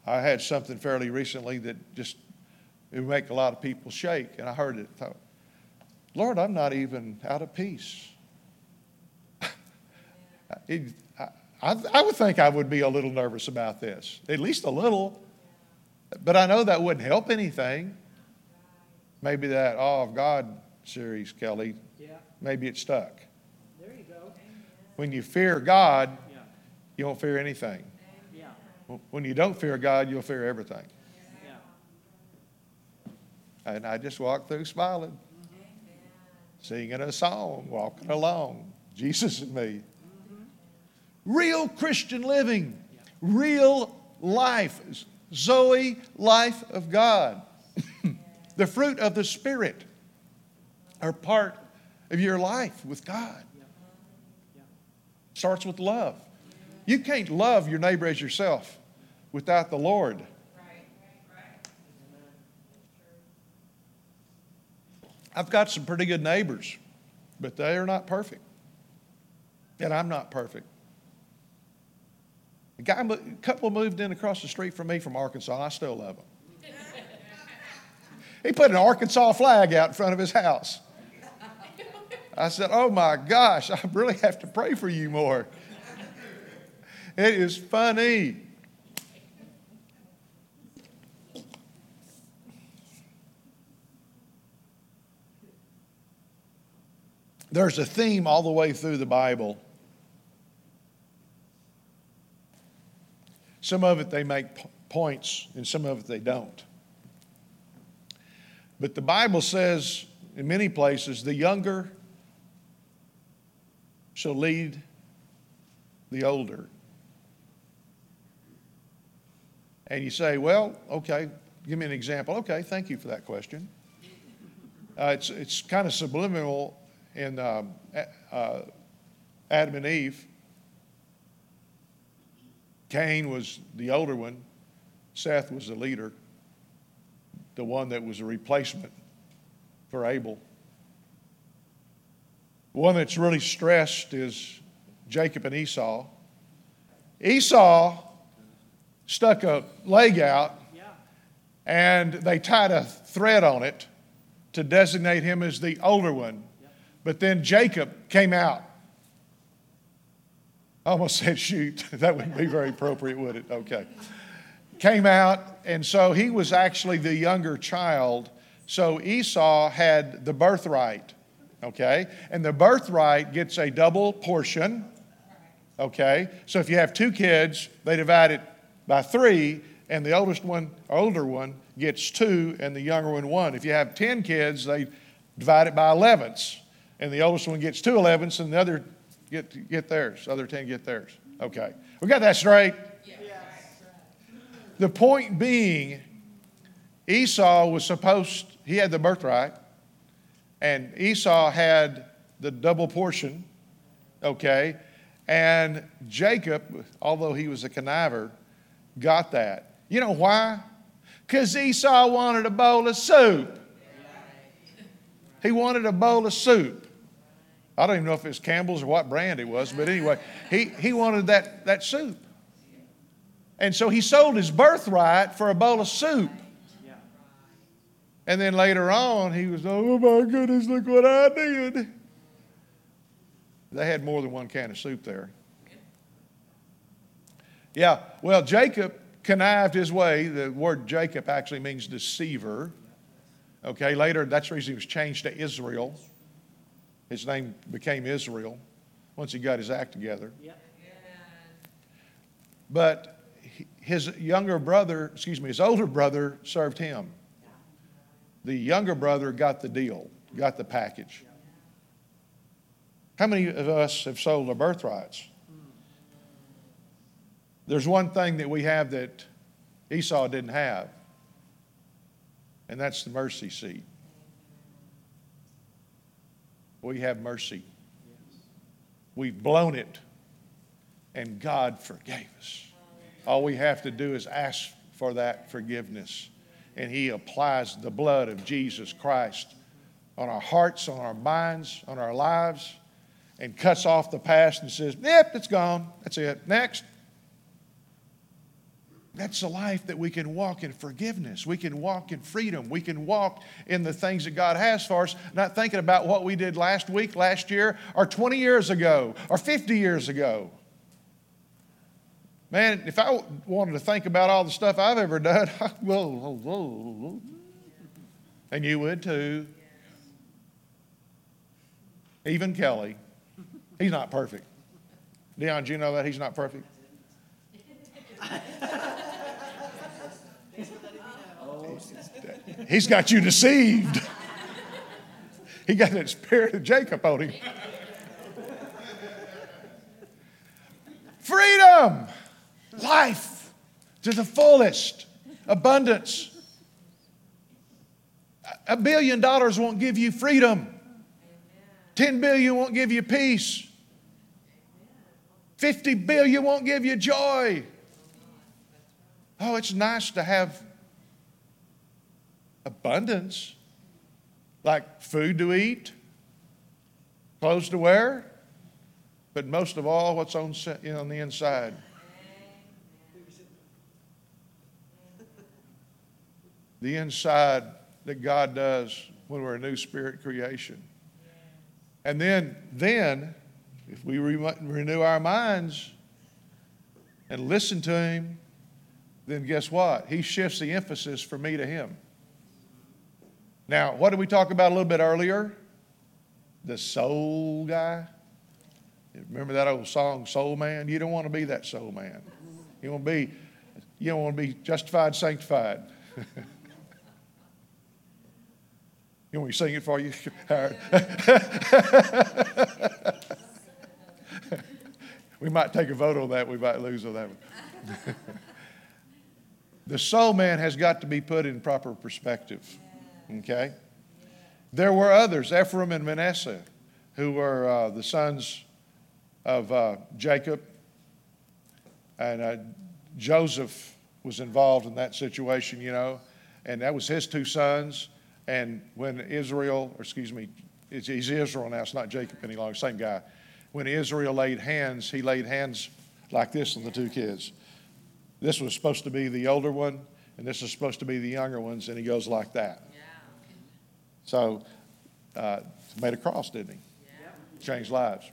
I had something fairly recently that just it would make a lot of people shake, and I heard it. Thought, Lord, I'm not even out of peace. it, I, I would think I would be a little nervous about this, at least a little. But I know that wouldn't help anything. Maybe that awe of God series, Kelly, yeah. maybe it stuck. There you go. When you fear God, yeah. you won't fear anything. Yeah. When you don't fear God, you'll fear everything. Yeah. And I just walked through smiling. Singing a song, walking along, Jesus and me. Real Christian living, real life, Zoe, life of God. the fruit of the Spirit are part of your life with God. Starts with love. You can't love your neighbor as yourself without the Lord. I've got some pretty good neighbors, but they are not perfect. And I'm not perfect. A guy, a couple moved in across the street from me from Arkansas, I still love him. he put an Arkansas flag out in front of his house. I said, Oh my gosh, I really have to pray for you more. It is funny. There's a theme all the way through the Bible Some of it they make points, and some of it they don't. But the Bible says in many places, the younger shall lead the older. And you say, well, okay, give me an example. Okay, thank you for that question. Uh, it's, it's kind of subliminal in um, uh, Adam and Eve. Cain was the older one, Seth was the leader, the one that was a replacement for Abel. One that's really stressed is Jacob and Esau. Esau stuck a leg out and they tied a thread on it to designate him as the older one. But then Jacob came out I almost said shoot. that wouldn't be very appropriate, would it? Okay. Came out, and so he was actually the younger child. So Esau had the birthright, okay? And the birthright gets a double portion, okay? So if you have two kids, they divide it by three, and the oldest one, older one, gets two, and the younger one one. If you have 10 kids, they divide it by 11ths, and the oldest one gets two 11ths, and the other get, get theirs. Other 10 get theirs. Okay. We got that straight? Yes. The point being, Esau was supposed, he had the birthright, and Esau had the double portion, okay? And Jacob, although he was a conniver, got that. You know why? Because Esau wanted a bowl of soup. He wanted a bowl of soup. I don't even know if it was Campbell's or what brand it was, but anyway, he, he wanted that, that soup. And so he sold his birthright for a bowl of soup. And then later on, he was, oh my goodness, look what I did. They had more than one can of soup there. Yeah, well, Jacob connived his way. The word Jacob actually means deceiver. Okay, later, that's the reason he was changed to Israel. His name became Israel once he got his act together. Yep. But his younger brother, excuse me, his older brother served him. The younger brother got the deal, got the package. How many of us have sold our birthrights? There's one thing that we have that Esau didn't have, and that's the mercy seat. We have mercy. We've blown it, and God forgave us. All we have to do is ask for that forgiveness, and He applies the blood of Jesus Christ on our hearts, on our minds, on our lives, and cuts off the past and says, Yep, it's gone. That's it. Next. That's the life that we can walk in forgiveness. We can walk in freedom. We can walk in the things that God has for us, not thinking about what we did last week, last year, or 20 years ago, or 50 years ago. Man, if I wanted to think about all the stuff I've ever done, whoa, whoa, whoa, and you would too. Even Kelly. He's not perfect. Dion, do you know that he's not perfect? He's got you deceived. He got that spirit of Jacob on him. Freedom, life to the fullest, abundance. A billion dollars won't give you freedom. 10 billion won't give you peace. 50 billion won't give you joy. Oh, it's nice to have abundance, like food to eat, clothes to wear, but most of all, what's on, on the inside. The inside that God does when we're a new spirit creation. And then, then, if we re- renew our minds and listen to Him, then guess what? He shifts the emphasis from me to Him. Now, what did we talk about a little bit earlier? The soul guy. Remember that old song, Soul Man? You don't want to be that soul man. You want to be, you don't want to be justified, sanctified. you want me to sing it for you? we might take a vote on that. We might lose on that one. the soul man has got to be put in proper perspective. Okay? There were others, Ephraim and Manasseh, who were uh, the sons of uh, Jacob. And uh, Joseph was involved in that situation, you know, and that was his two sons. And when Israel, or excuse me, he's Israel now, it's not Jacob any longer, same guy. When Israel laid hands, he laid hands like this on the two kids. This was supposed to be the older one, and this is supposed to be the younger ones, and he goes like that. So, uh, made a cross, didn't he? Yeah. Changed lives.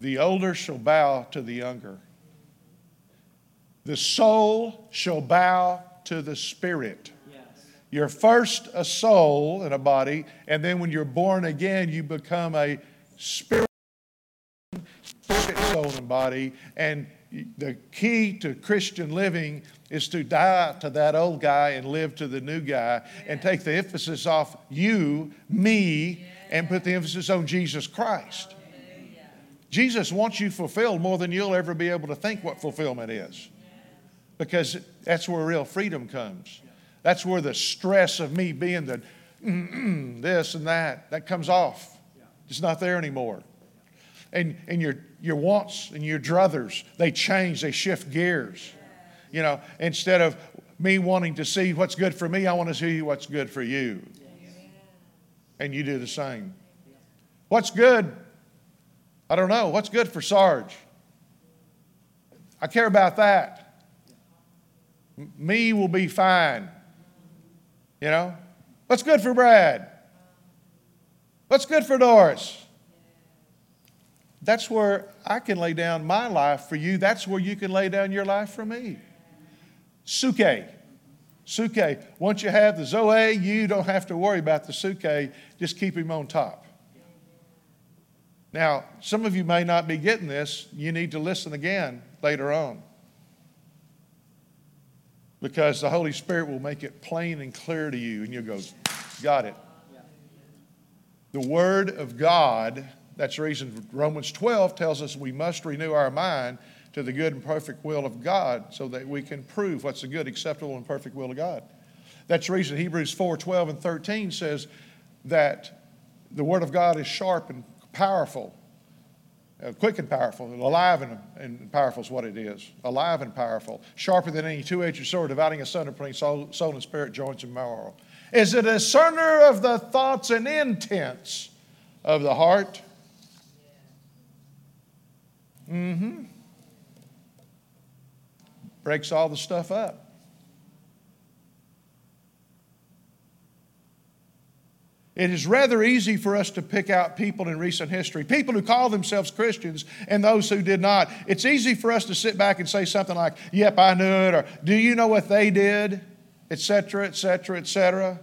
The older shall bow to the younger. The soul shall bow to the spirit. Yes. You're first a soul in a body, and then when you're born again, you become a spirit, spirit soul, and body. And the key to Christian living is to die to that old guy and live to the new guy and take the emphasis off you, me, and put the emphasis on Jesus Christ. Jesus wants you fulfilled more than you'll ever be able to think what fulfillment is. Because that's where real freedom comes. That's where the stress of me being the this and that, that comes off. It's not there anymore. And, and your, your wants and your druthers, they change, they shift gears. You know, instead of me wanting to see what's good for me, I want to see what's good for you. And you do the same. What's good? I don't know. What's good for Sarge? I care about that. Me will be fine. You know? What's good for Brad? What's good for Doris? That's where I can lay down my life for you. That's where you can lay down your life for me. Suke. Suke. Once you have the Zoe, you don't have to worry about the Suke. Just keep him on top. Now, some of you may not be getting this. You need to listen again later on. Because the Holy Spirit will make it plain and clear to you, and you'll go, Got it. The Word of God, that's the reason Romans 12 tells us we must renew our mind to the good and perfect will of God so that we can prove what's the good, acceptable, and perfect will of God. That's the reason Hebrews 4 12 and 13 says that the Word of God is sharp and powerful, uh, quick and powerful, alive and, and, powerful is what it is. Alive and powerful, sharper than any two edged sword, dividing asunder between soul, soul and spirit, joints and marrow. Is a discerner of the thoughts and intents of the heart. Mm hmm. Breaks all the stuff up. It is rather easy for us to pick out people in recent history, people who call themselves Christians and those who did not. It's easy for us to sit back and say something like, Yep, I knew it, or Do you know what they did? Etc., etc., etc.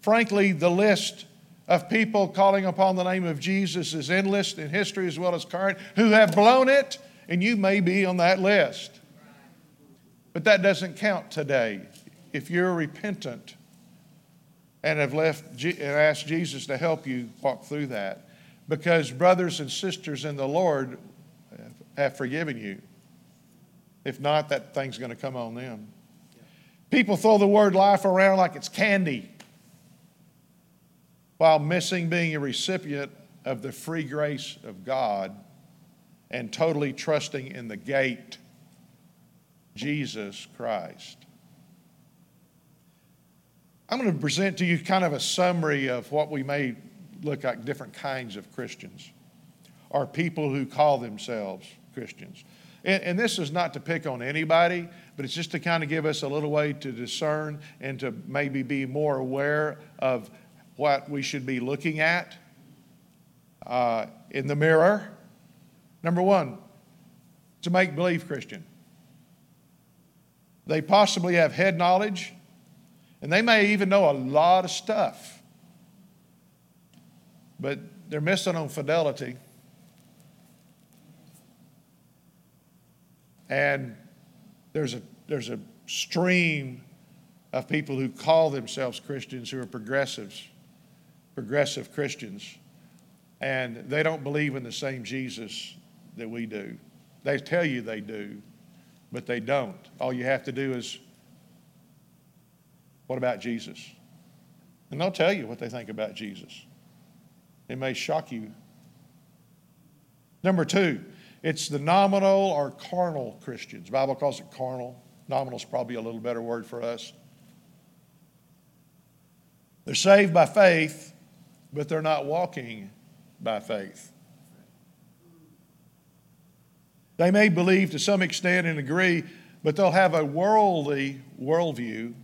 Frankly, the list of people calling upon the name of Jesus is endless in history as well as current who have blown it, and you may be on that list. But that doesn't count today. If you're repentant, and have left and asked Jesus to help you walk through that. Because brothers and sisters in the Lord have forgiven you. If not, that thing's going to come on them. People throw the word life around like it's candy while missing being a recipient of the free grace of God and totally trusting in the gate, Jesus Christ. I'm going to present to you kind of a summary of what we may look like different kinds of Christians, or people who call themselves Christians. And, and, this is not to pick on anybody, but it's just to kind of give us a little way to discern and to maybe be more aware of what we should be looking at uh, in the mirror. Number one, to make believe Christian. They possibly have head knowledge and they may even know a lot of stuff, but they're missing on fidelity. And there's a, there's a stream of people who call themselves Christians who are progressives, progressive Christians, and they don't believe in the same Jesus that we do. They tell you they do, but they don't. All you have to do is what about Jesus? And they'll tell you what they think about Jesus. It may shock you. Number two, it's the nominal or carnal Christians. The Bible calls it carnal. Nominal is probably a little better word for us. They're saved by faith, but they're not walking by faith. They may believe to some extent and agree, but they'll have a worldly worldview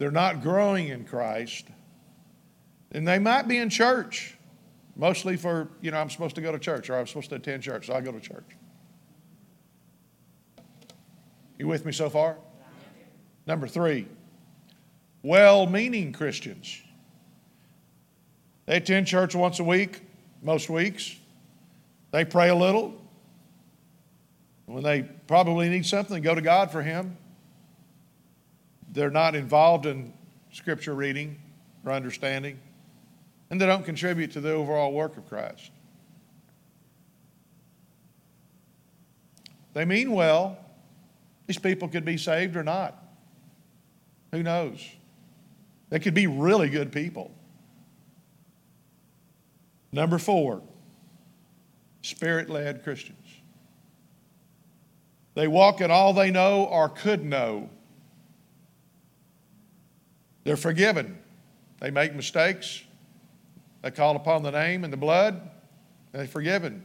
they're not growing in Christ, and they might be in church, mostly for, you know, I'm supposed to go to church or I'm supposed to attend church, so I go to church. You with me so far? Number three, well meaning Christians. They attend church once a week, most weeks. They pray a little. When they probably need something, go to God for Him. They're not involved in scripture reading or understanding, and they don't contribute to the overall work of Christ. They mean well. These people could be saved or not. Who knows? They could be really good people. Number four, spirit led Christians. They walk in all they know or could know they're forgiven. They make mistakes. They call upon the name and the blood. They're forgiven.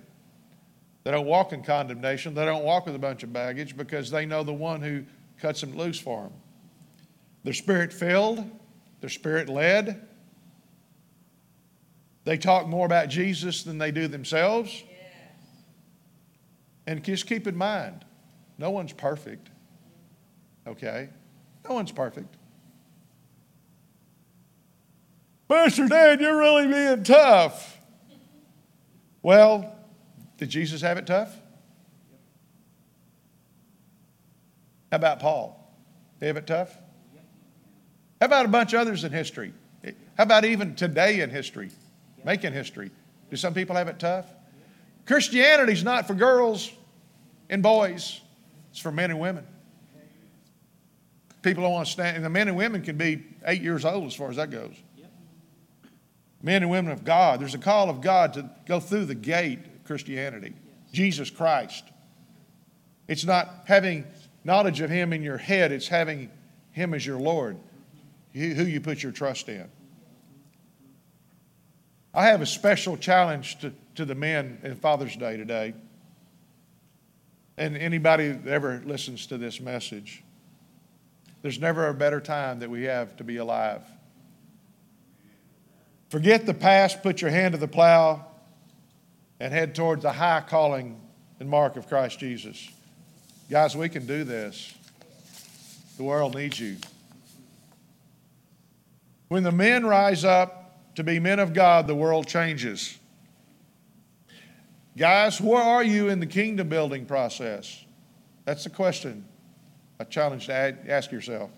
They don't walk in condemnation. They don't walk with a bunch of baggage because they know the one who cuts them loose for them. They're spirit filled, they're spirit led. They talk more about Jesus than they do themselves. And just keep in mind, no one's perfect. Okay? No one's perfect. Pastor Dan, you're really being tough. Well, did Jesus have it tough? How about Paul? Did he have it tough? How about a bunch of others in history? How about even today in history, making history? Do some people have it tough? Christianity's not for girls and boys, it's for men and women. People don't want to stand, and the men and women can be eight years old as far as that goes. Men and women of God. There's a call of God to go through the gate of Christianity, Jesus Christ. It's not having knowledge of Him in your head, it's having Him as your Lord, who you put your trust in. I have a special challenge to, to the men in Father's Day today. And anybody that ever listens to this message, there's never a better time that we have to be alive. Forget the past, put your hand to the plow, and head towards the high calling and mark of Christ Jesus. Guys, we can do this. The world needs you. When the men rise up to be men of God, the world changes. Guys, where are you in the kingdom building process? That's the question, a challenge to ask yourself.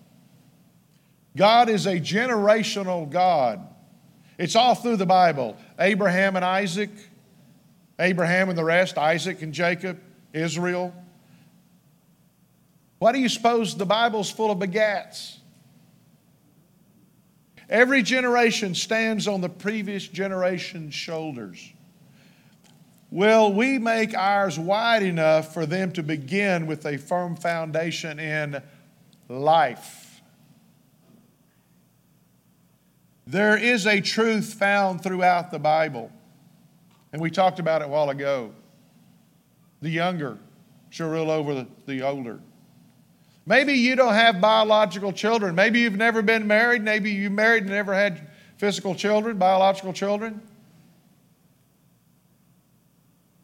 God is a generational God. It's all through the Bible. Abraham and Isaac, Abraham and the rest, Isaac and Jacob, Israel. Why do you suppose the Bible's full of begats? Every generation stands on the previous generation's shoulders. Will we make ours wide enough for them to begin with a firm foundation in life? There is a truth found throughout the Bible, and we talked about it a while ago. The younger shall rule over the, the older. Maybe you don't have biological children. Maybe you've never been married. Maybe you married and never had physical children, biological children.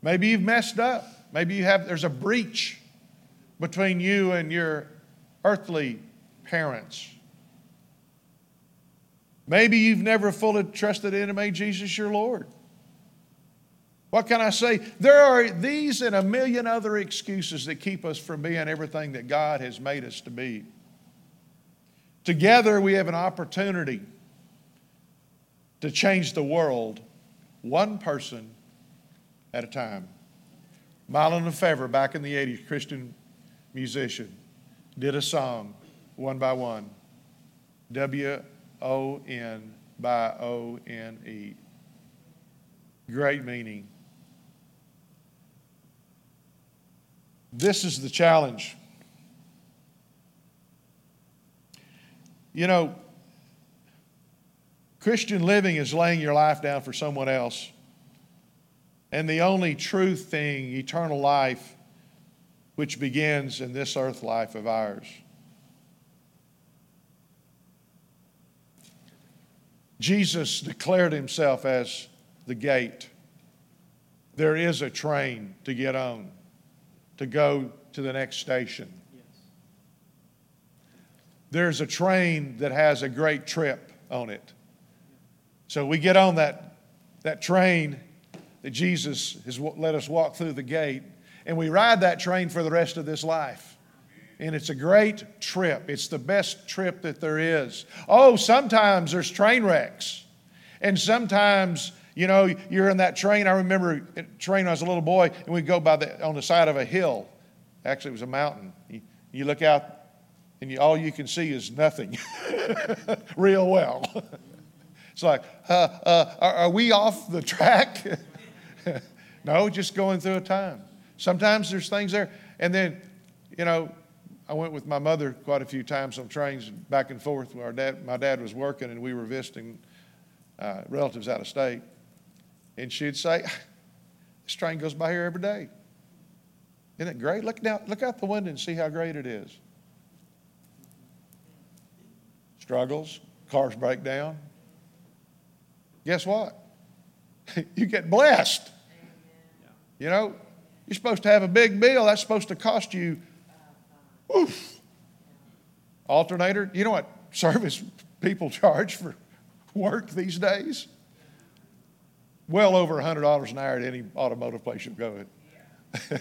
Maybe you've messed up. Maybe you have there's a breach between you and your earthly parents. Maybe you've never fully trusted in and made Jesus your Lord. What can I say? There are these and a million other excuses that keep us from being everything that God has made us to be. Together, we have an opportunity to change the world one person at a time. Mylon LeFevre, back in the 80s, Christian musician, did a song one by one. W O N by O N E. Great meaning. This is the challenge. You know, Christian living is laying your life down for someone else. And the only true thing, eternal life, which begins in this earth life of ours. Jesus declared himself as the gate. There is a train to get on, to go to the next station. Yes. There's a train that has a great trip on it. So we get on that, that train that Jesus has let us walk through the gate, and we ride that train for the rest of this life. And it's a great trip. It's the best trip that there is. Oh, sometimes there's train wrecks. And sometimes, you know, you're in that train. I remember train when I was a little boy, and we'd go by the, on the side of a hill. Actually, it was a mountain. You, you look out, and you, all you can see is nothing real well. it's like, uh, uh, are, are we off the track? no, just going through a time. Sometimes there's things there. And then, you know, I went with my mother quite a few times on trains back and forth. Our dad, my dad was working, and we were visiting uh, relatives out of state. And she'd say, "This train goes by here every day. Isn't it great? Look now, look out the window and see how great it is." Struggles, cars break down. Guess what? you get blessed. You know, you're supposed to have a big bill. That's supposed to cost you Oof. Alternator. You know what service people charge for work these days? Well over $100 an hour at any automotive place you go at.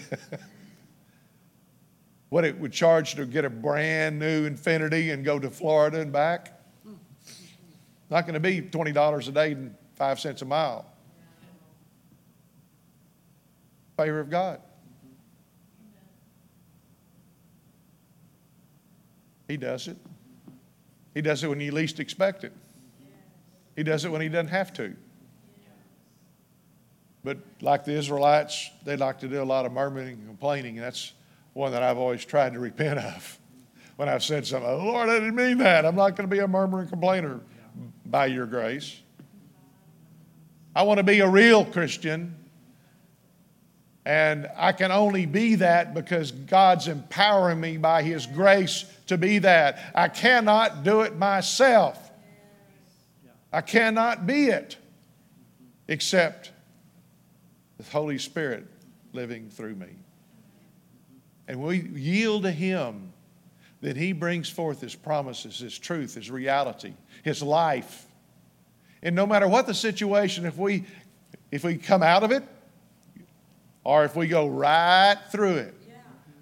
what it would charge to get a brand new Infiniti and go to Florida and back. Not going to be $20 a day and five cents a mile. Favor of God. He does it. He does it when you least expect it. He does it when he doesn't have to. But like the Israelites, they like to do a lot of murmuring and complaining, and that's one that I've always tried to repent of. When I've said something, oh, Lord, I didn't mean that. I'm not going to be a murmuring complainer by your grace. I want to be a real Christian. And I can only be that because God's empowering me by His grace to be that. I cannot do it myself. I cannot be it except the Holy Spirit living through me. And we yield to Him that He brings forth His promises, His truth, His reality, His life. And no matter what the situation, if we, if we come out of it or if we go right through it,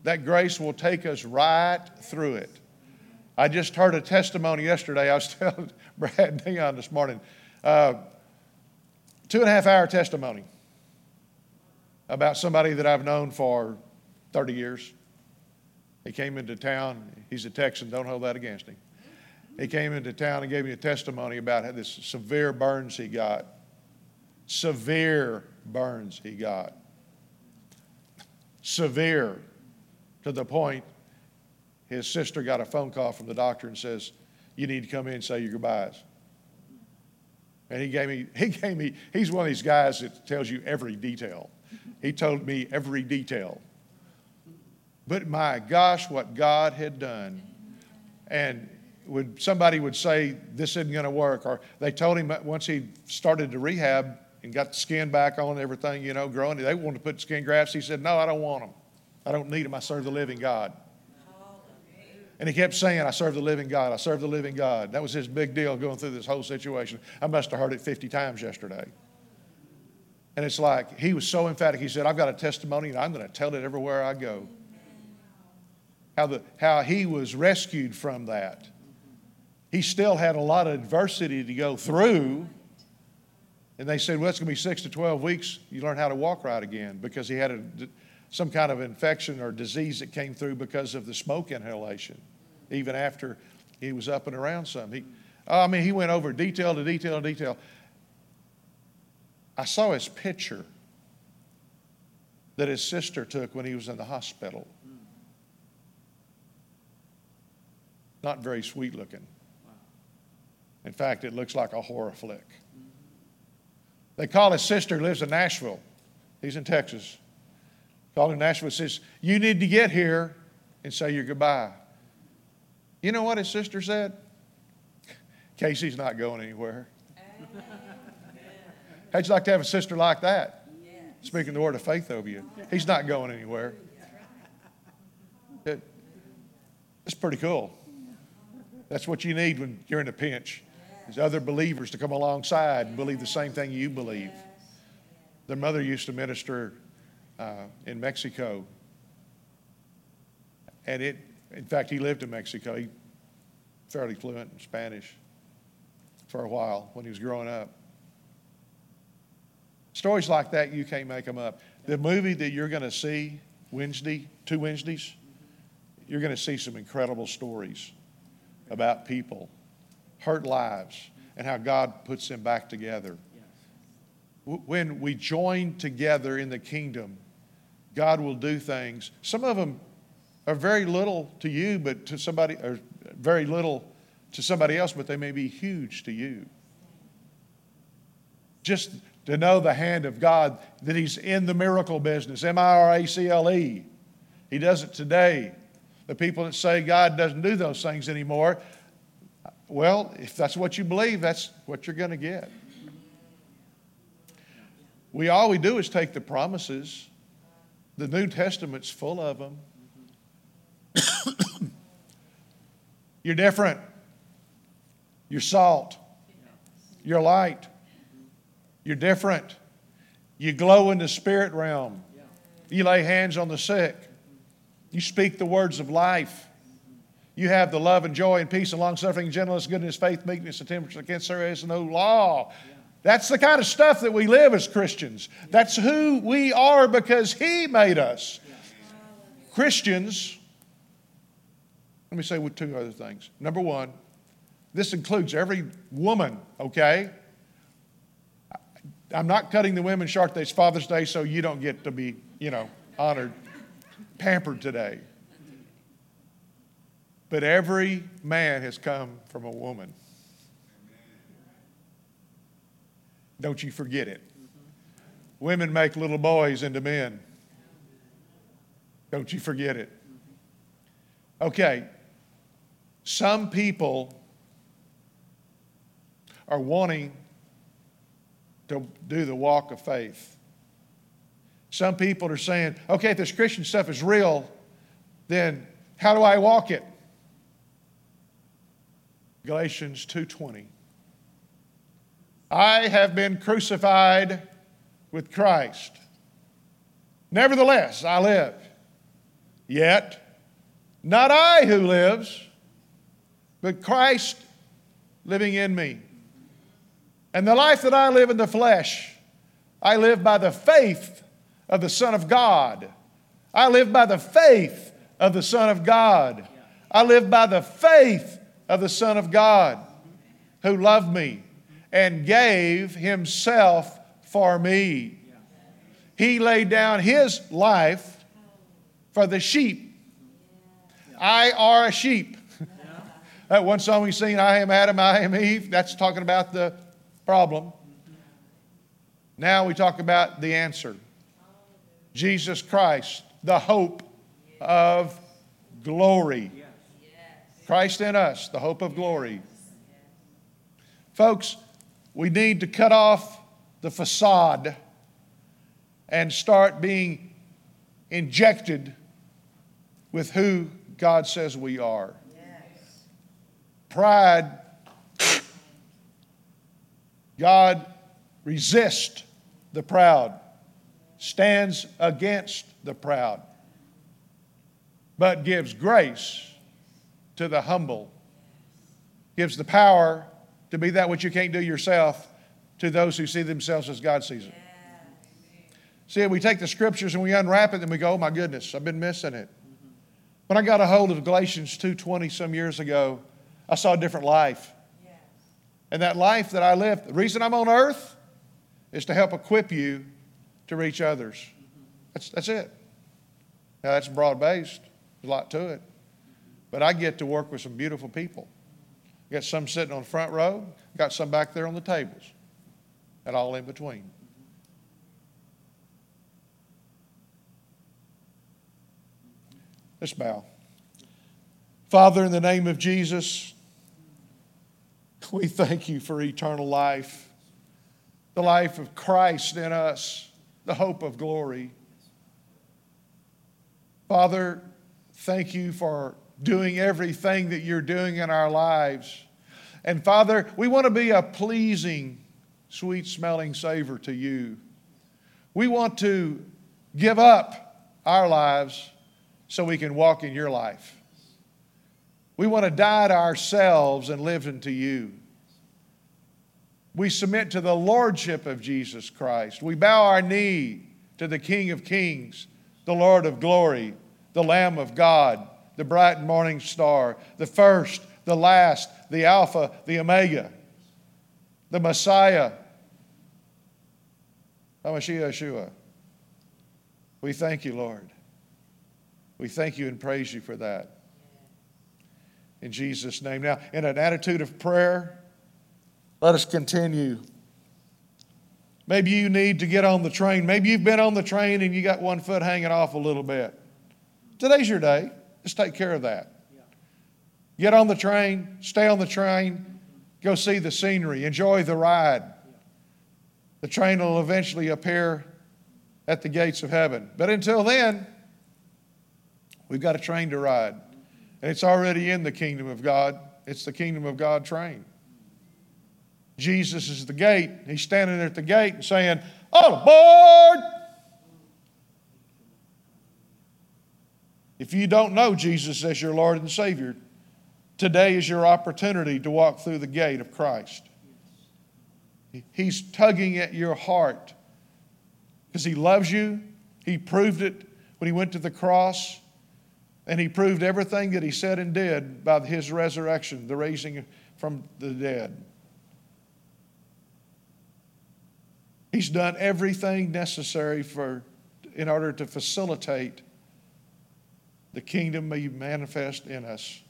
that grace will take us right through it. I just heard a testimony yesterday. I was telling Brad Neon this morning. Uh, two and a half hour testimony about somebody that I've known for 30 years. He came into town. He's a Texan. Don't hold that against him. He came into town and gave me a testimony about how this severe burns he got. Severe burns he got. Severe to the point his sister got a phone call from the doctor and says, You need to come in and say your goodbyes. And he gave me, he gave me, he's one of these guys that tells you every detail. He told me every detail. But my gosh, what God had done. And would somebody would say this isn't going to work, or they told him uh, once he started to rehab and got the skin back on everything, you know, growing, they wanted to put skin grafts. He said, "No, I don't want them. I don't need them. I serve the living God." And he kept saying, I serve the living God. I serve the living God. That was his big deal going through this whole situation. I must have heard it 50 times yesterday. And it's like, he was so emphatic. He said, I've got a testimony and I'm going to tell it everywhere I go. How, the, how he was rescued from that. He still had a lot of adversity to go through. And they said, well, it's going to be six to 12 weeks. You learn how to walk right again because he had a, some kind of infection or disease that came through because of the smoke inhalation even after he was up and around some. He, I mean, he went over detail to detail to detail. I saw his picture that his sister took when he was in the hospital. Not very sweet looking. In fact, it looks like a horror flick. They call his sister, lives in Nashville. He's in Texas. Called him Nashville, says, You need to get here and say your goodbye. You know what his sister said? Casey's not going anywhere. How'd you like to have a sister like that? Speaking the word of faith over you. He's not going anywhere. It, it's pretty cool. That's what you need when you're in a pinch. Is other believers to come alongside and believe the same thing you believe. Their mother used to minister uh, in Mexico, and it in fact, he lived in Mexico. He fairly fluent in Spanish for a while when he was growing up. Stories like that, you can't make them up. The movie that you're going to see Wednesday, two Wednesdays, you're going to see some incredible stories about people, hurt lives, and how God puts them back together. When we join together in the kingdom, God will do things. Some of them are very little to you, but to somebody, or very little to somebody else, but they may be huge to you. Just to know the hand of God, that He's in the miracle business, M I R A C L E. He does it today. The people that say God doesn't do those things anymore, well, if that's what you believe, that's what you're going to get. We all we do is take the promises. The New Testament's full of them. You're different. You're salt. You're light. You're different. You glow in the spirit realm. You lay hands on the sick. You speak the words of life. You have the love and joy and peace and long suffering, gentleness, goodness, faith, meekness, and temperance. Against there is no law. That's the kind of stuff that we live as Christians. That's who we are because He made us. Christians, let me say with two other things. Number one, this includes every woman, okay? I'm not cutting the women short. It's Father's Day, so you don't get to be, you know, honored, pampered today. But every man has come from a woman. Don't you forget it. Women make little boys into men. Don't you forget it. Okay, some people are wanting to do the walk of faith. Some people are saying, okay, if this Christian stuff is real, then how do I walk it? Galatians 2:20. I have been crucified with Christ. Nevertheless, I live. Yet, not I who lives, but Christ living in me. And the life that I live in the flesh, I live by the faith of the Son of God. I live by the faith of the Son of God. I live by the faith of the Son of God who loved me and gave himself for me. He laid down his life for the sheep. I are a sheep. that one song we sing, I am Adam, I am Eve, that's talking about the problem. Now we talk about the answer Jesus Christ, the hope of glory. Christ in us, the hope of glory. Folks, we need to cut off the facade and start being injected with who God says we are. Pride God resists the proud, stands against the proud, but gives grace to the humble, gives the power to be that which you can't do yourself to those who see themselves as God sees them. See, we take the scriptures and we unwrap it and we go, oh my goodness, I've been missing it. Mm-hmm. When I got a hold of Galatians 2.20 some years ago, I saw a different life. And that life that I live, the reason I'm on earth is to help equip you to reach others. That's, that's it. Now, that's broad based, there's a lot to it. But I get to work with some beautiful people. Got some sitting on the front row, got some back there on the tables, and all in between. Let's bow. Father, in the name of Jesus, we thank you for eternal life, the life of Christ in us, the hope of glory. Father, thank you for doing everything that you're doing in our lives. And Father, we want to be a pleasing, sweet smelling savor to you. We want to give up our lives so we can walk in your life. We want to die to ourselves and live into you. We submit to the lordship of Jesus Christ. We bow our knee to the King of Kings, the Lord of glory, the Lamb of God, the bright morning star, the first, the last, the Alpha, the Omega, the Messiah, Hamashiach Yeshua. We thank you, Lord. We thank you and praise you for that. In Jesus' name. Now, in an attitude of prayer, let us continue. Maybe you need to get on the train. Maybe you've been on the train and you got one foot hanging off a little bit. Today's your day. Just take care of that. Get on the train, stay on the train, go see the scenery, enjoy the ride. The train will eventually appear at the gates of heaven. But until then, we've got a train to ride. And it's already in the kingdom of God. It's the kingdom of God train. Jesus is the gate. He's standing there at the gate and saying, All aboard! If you don't know Jesus as your Lord and Savior, today is your opportunity to walk through the gate of Christ. He's tugging at your heart because He loves you. He proved it when He went to the cross, and He proved everything that He said and did by His resurrection, the raising from the dead. He's done everything necessary for, in order to facilitate the kingdom be manifest in us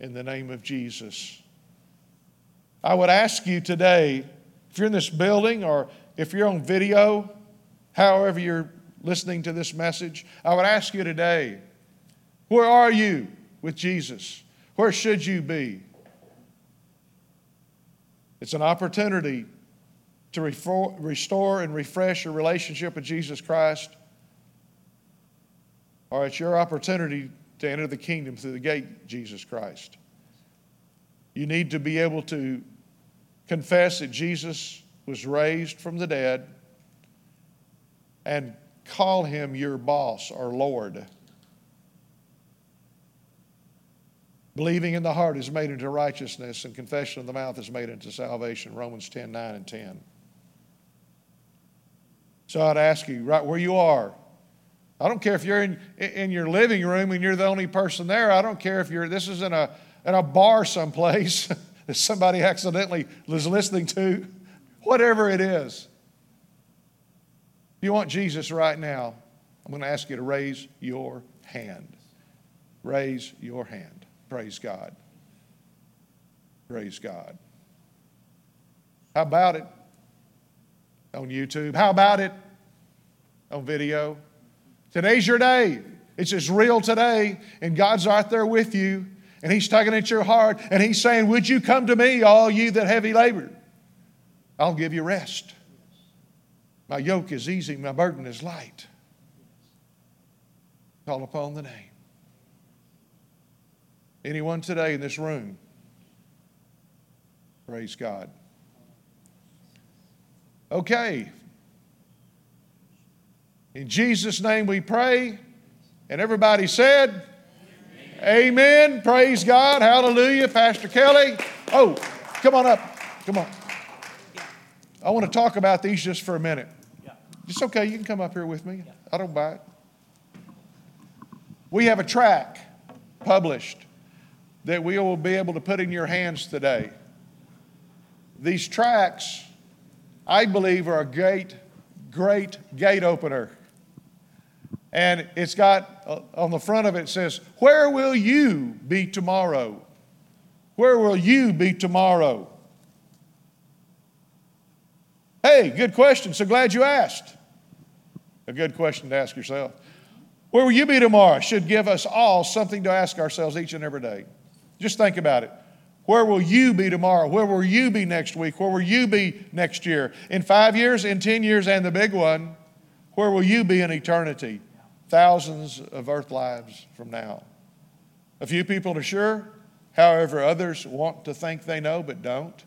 in the name of Jesus. I would ask you today, if you're in this building or if you're on video, however you're listening to this message, I would ask you today, where are you with Jesus? Where should you be? It's an opportunity to restore and refresh your relationship with Jesus Christ, or it's your opportunity to enter the kingdom through the gate, Jesus Christ. You need to be able to confess that Jesus was raised from the dead and call him your boss or Lord. Believing in the heart is made into righteousness, and confession of the mouth is made into salvation. Romans 10 9 and 10. So I'd ask you, right where you are, I don't care if you're in, in your living room and you're the only person there. I don't care if you're, this is in a, in a bar someplace that somebody accidentally was listening to, whatever it is. If you want Jesus right now, I'm going to ask you to raise your hand. Raise your hand. Praise God. Praise God. How about it? On YouTube. How about it on video? Today's your day. It's just real today, and God's right there with you, and He's tugging at your heart, and He's saying, Would you come to me, all you that heavy labor? I'll give you rest. My yoke is easy, my burden is light. Call upon the name. Anyone today in this room? Praise God. Okay. In Jesus' name we pray. And everybody said, Amen. Amen. Praise God. Hallelujah. Pastor Kelly. Oh, come on up. Come on. I want to talk about these just for a minute. It's okay. You can come up here with me. I don't bite. We have a tract published that we will be able to put in your hands today. These tracts I believe, are a great, great gate opener. And it's got uh, on the front of it, it says, Where will you be tomorrow? Where will you be tomorrow? Hey, good question. So glad you asked. A good question to ask yourself. Where will you be tomorrow should give us all something to ask ourselves each and every day. Just think about it. Where will you be tomorrow? Where will you be next week? Where will you be next year? In five years, in 10 years, and the big one, where will you be in eternity? Thousands of earth lives from now. A few people are sure, however, others want to think they know but don't.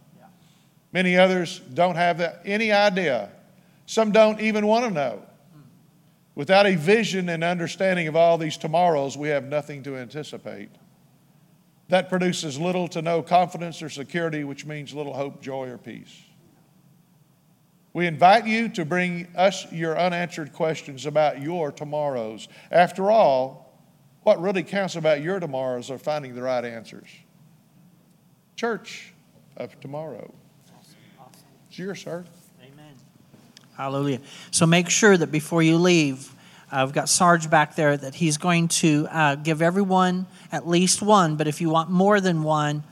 Many others don't have that, any idea. Some don't even want to know. Without a vision and understanding of all these tomorrows, we have nothing to anticipate. That produces little to no confidence or security, which means little hope, joy, or peace. We invite you to bring us your unanswered questions about your tomorrows. After all, what really counts about your tomorrows are finding the right answers. Church of tomorrow. It's yours, sir. Amen. Hallelujah. So make sure that before you leave, I've got Sarge back there that he's going to uh, give everyone at least one, but if you want more than one,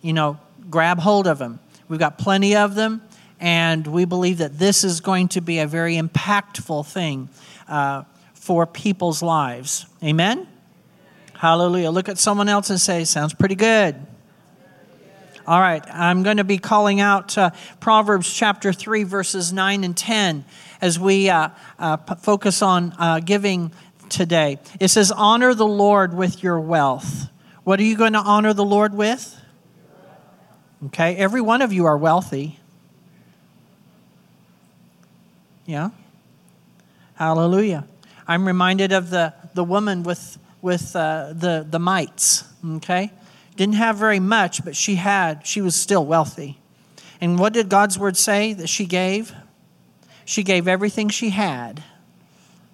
you know, grab hold of them. We've got plenty of them, and we believe that this is going to be a very impactful thing uh, for people's lives. Amen? Hallelujah. Look at someone else and say, Sounds pretty good. All right, I'm going to be calling out uh, Proverbs chapter 3, verses 9 and 10 as we uh, uh, focus on uh, giving today. It says, Honor the Lord with your wealth. What are you going to honor the Lord with? Okay, every one of you are wealthy. Yeah. Hallelujah. I'm reminded of the, the woman with, with uh, the, the mites, okay? Didn't have very much, but she had, she was still wealthy. And what did God's word say that she gave? She gave everything she had.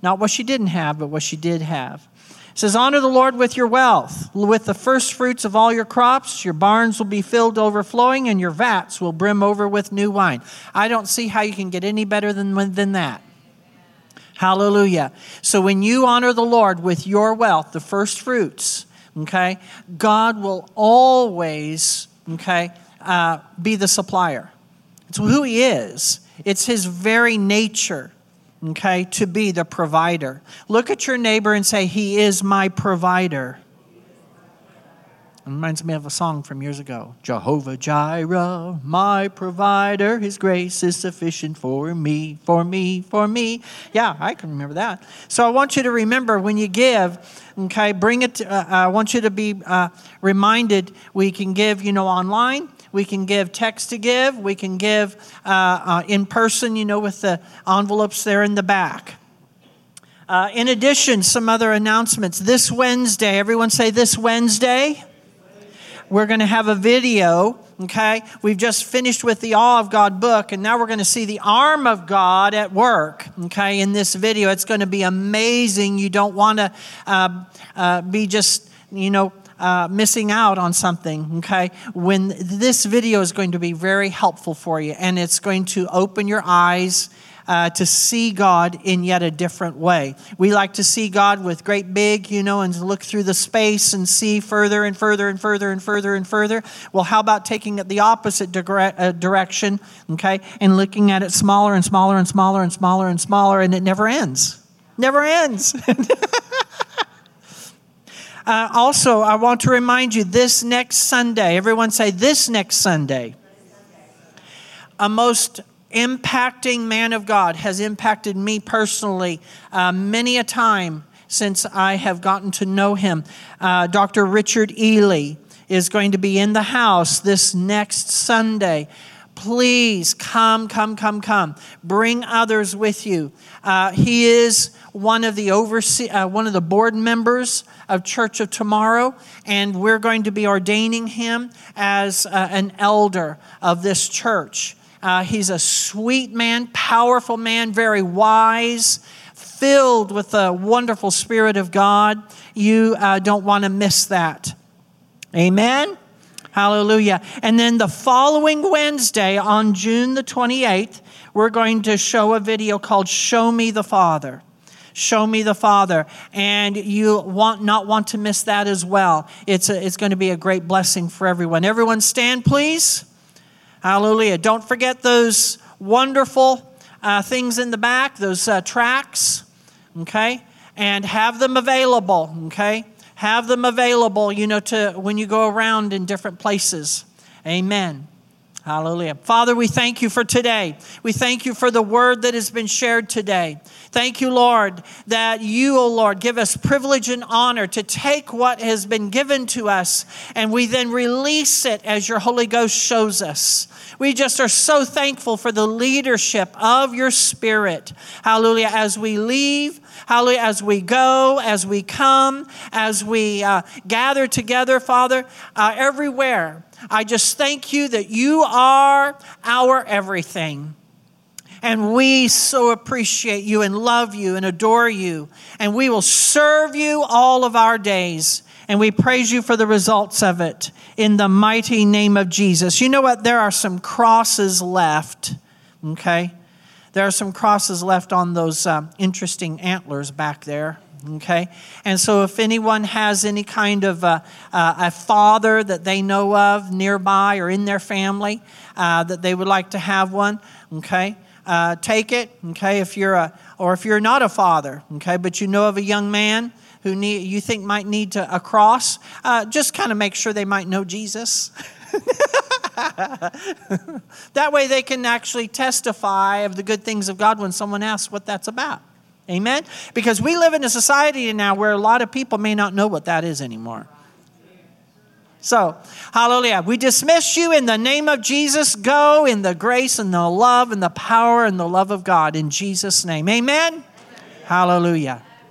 Not what she didn't have, but what she did have. It says, Honor the Lord with your wealth. With the first fruits of all your crops, your barns will be filled overflowing, and your vats will brim over with new wine. I don't see how you can get any better than, than that. Hallelujah. So when you honor the Lord with your wealth, the first fruits, okay, God will always, okay, uh, be the supplier. It's who He is, it's His very nature, okay, to be the provider. Look at your neighbor and say, He is my provider. It reminds me of a song from years ago Jehovah Jireh, my provider, his grace is sufficient for me, for me, for me. Yeah, I can remember that. So I want you to remember when you give, okay, bring it, to, uh, I want you to be uh, reminded we can give, you know, online. We can give text to give. We can give uh, uh in person, you know, with the envelopes there in the back. Uh, in addition, some other announcements. This Wednesday, everyone say this Wednesday. We're going to have a video, okay? We've just finished with the Awe of God book, and now we're going to see the arm of God at work, okay, in this video. It's going to be amazing. You don't want to uh, uh, be just, you know, uh, missing out on something, okay? When this video is going to be very helpful for you, and it's going to open your eyes uh, to see God in yet a different way. We like to see God with great big, you know, and look through the space and see further and further and further and further and further. Well, how about taking it the opposite uh, direction, okay, and looking at it smaller and smaller and smaller and smaller and smaller, and it never ends. Never ends. uh, also, I want to remind you this next Sunday, everyone say this next Sunday, a most impacting man of God, has impacted me personally uh, many a time since I have gotten to know him. Uh, Dr. Richard Ely is going to be in the house this next Sunday. Please come, come, come, come. Bring others with you. Uh, he is one of the oversee, uh, one of the board members of Church of Tomorrow, and we're going to be ordaining him as uh, an elder of this church. Uh, he's a sweet man, powerful man, very wise, filled with the wonderful Spirit of God. You uh, don't want to miss that. Amen. Hallelujah. And then the following Wednesday, on June the 28th, we're going to show a video called Show Me the Father. Show me the Father. And you want not want to miss that as well. It's, a, it's going to be a great blessing for everyone. Everyone stand, please. Hallelujah. Don't forget those wonderful uh, things in the back, those uh, tracts, okay? And have them available, okay? Have them available, you know, to when you go around in different places. Amen. Hallelujah. Father, we thank you for today. We thank you for the word that has been shared today. Thank you, Lord, that you, O oh Lord, give us privilege and honor to take what has been given to us and we then release it as your Holy Ghost shows us. We just are so thankful for the leadership of your Spirit. Hallelujah. As we leave, hallelujah, as we go, as we come, as we uh, gather together, Father, uh, everywhere. I just thank you that you are our everything. And we so appreciate you and love you and adore you. And we will serve you all of our days. And we praise you for the results of it in the mighty name of Jesus. You know what? There are some crosses left, okay? There are some crosses left on those um, interesting antlers back there okay? And so if anyone has any kind of a, a father that they know of nearby or in their family uh, that they would like to have one okay? Uh, take it okay if you're a or if you're not a father okay but you know of a young man who need, you think might need to, a cross uh, just kind of make sure they might know jesus. That way they can actually testify of the good things of god when someone asks what that's about Amen? Because we live in a society now where a lot of people may not know what that is anymore. So, hallelujah. We dismiss you in the name of Jesus. Go in the grace and the love and the power and the love of God in Jesus' name. Amen. Amen. Hallelujah.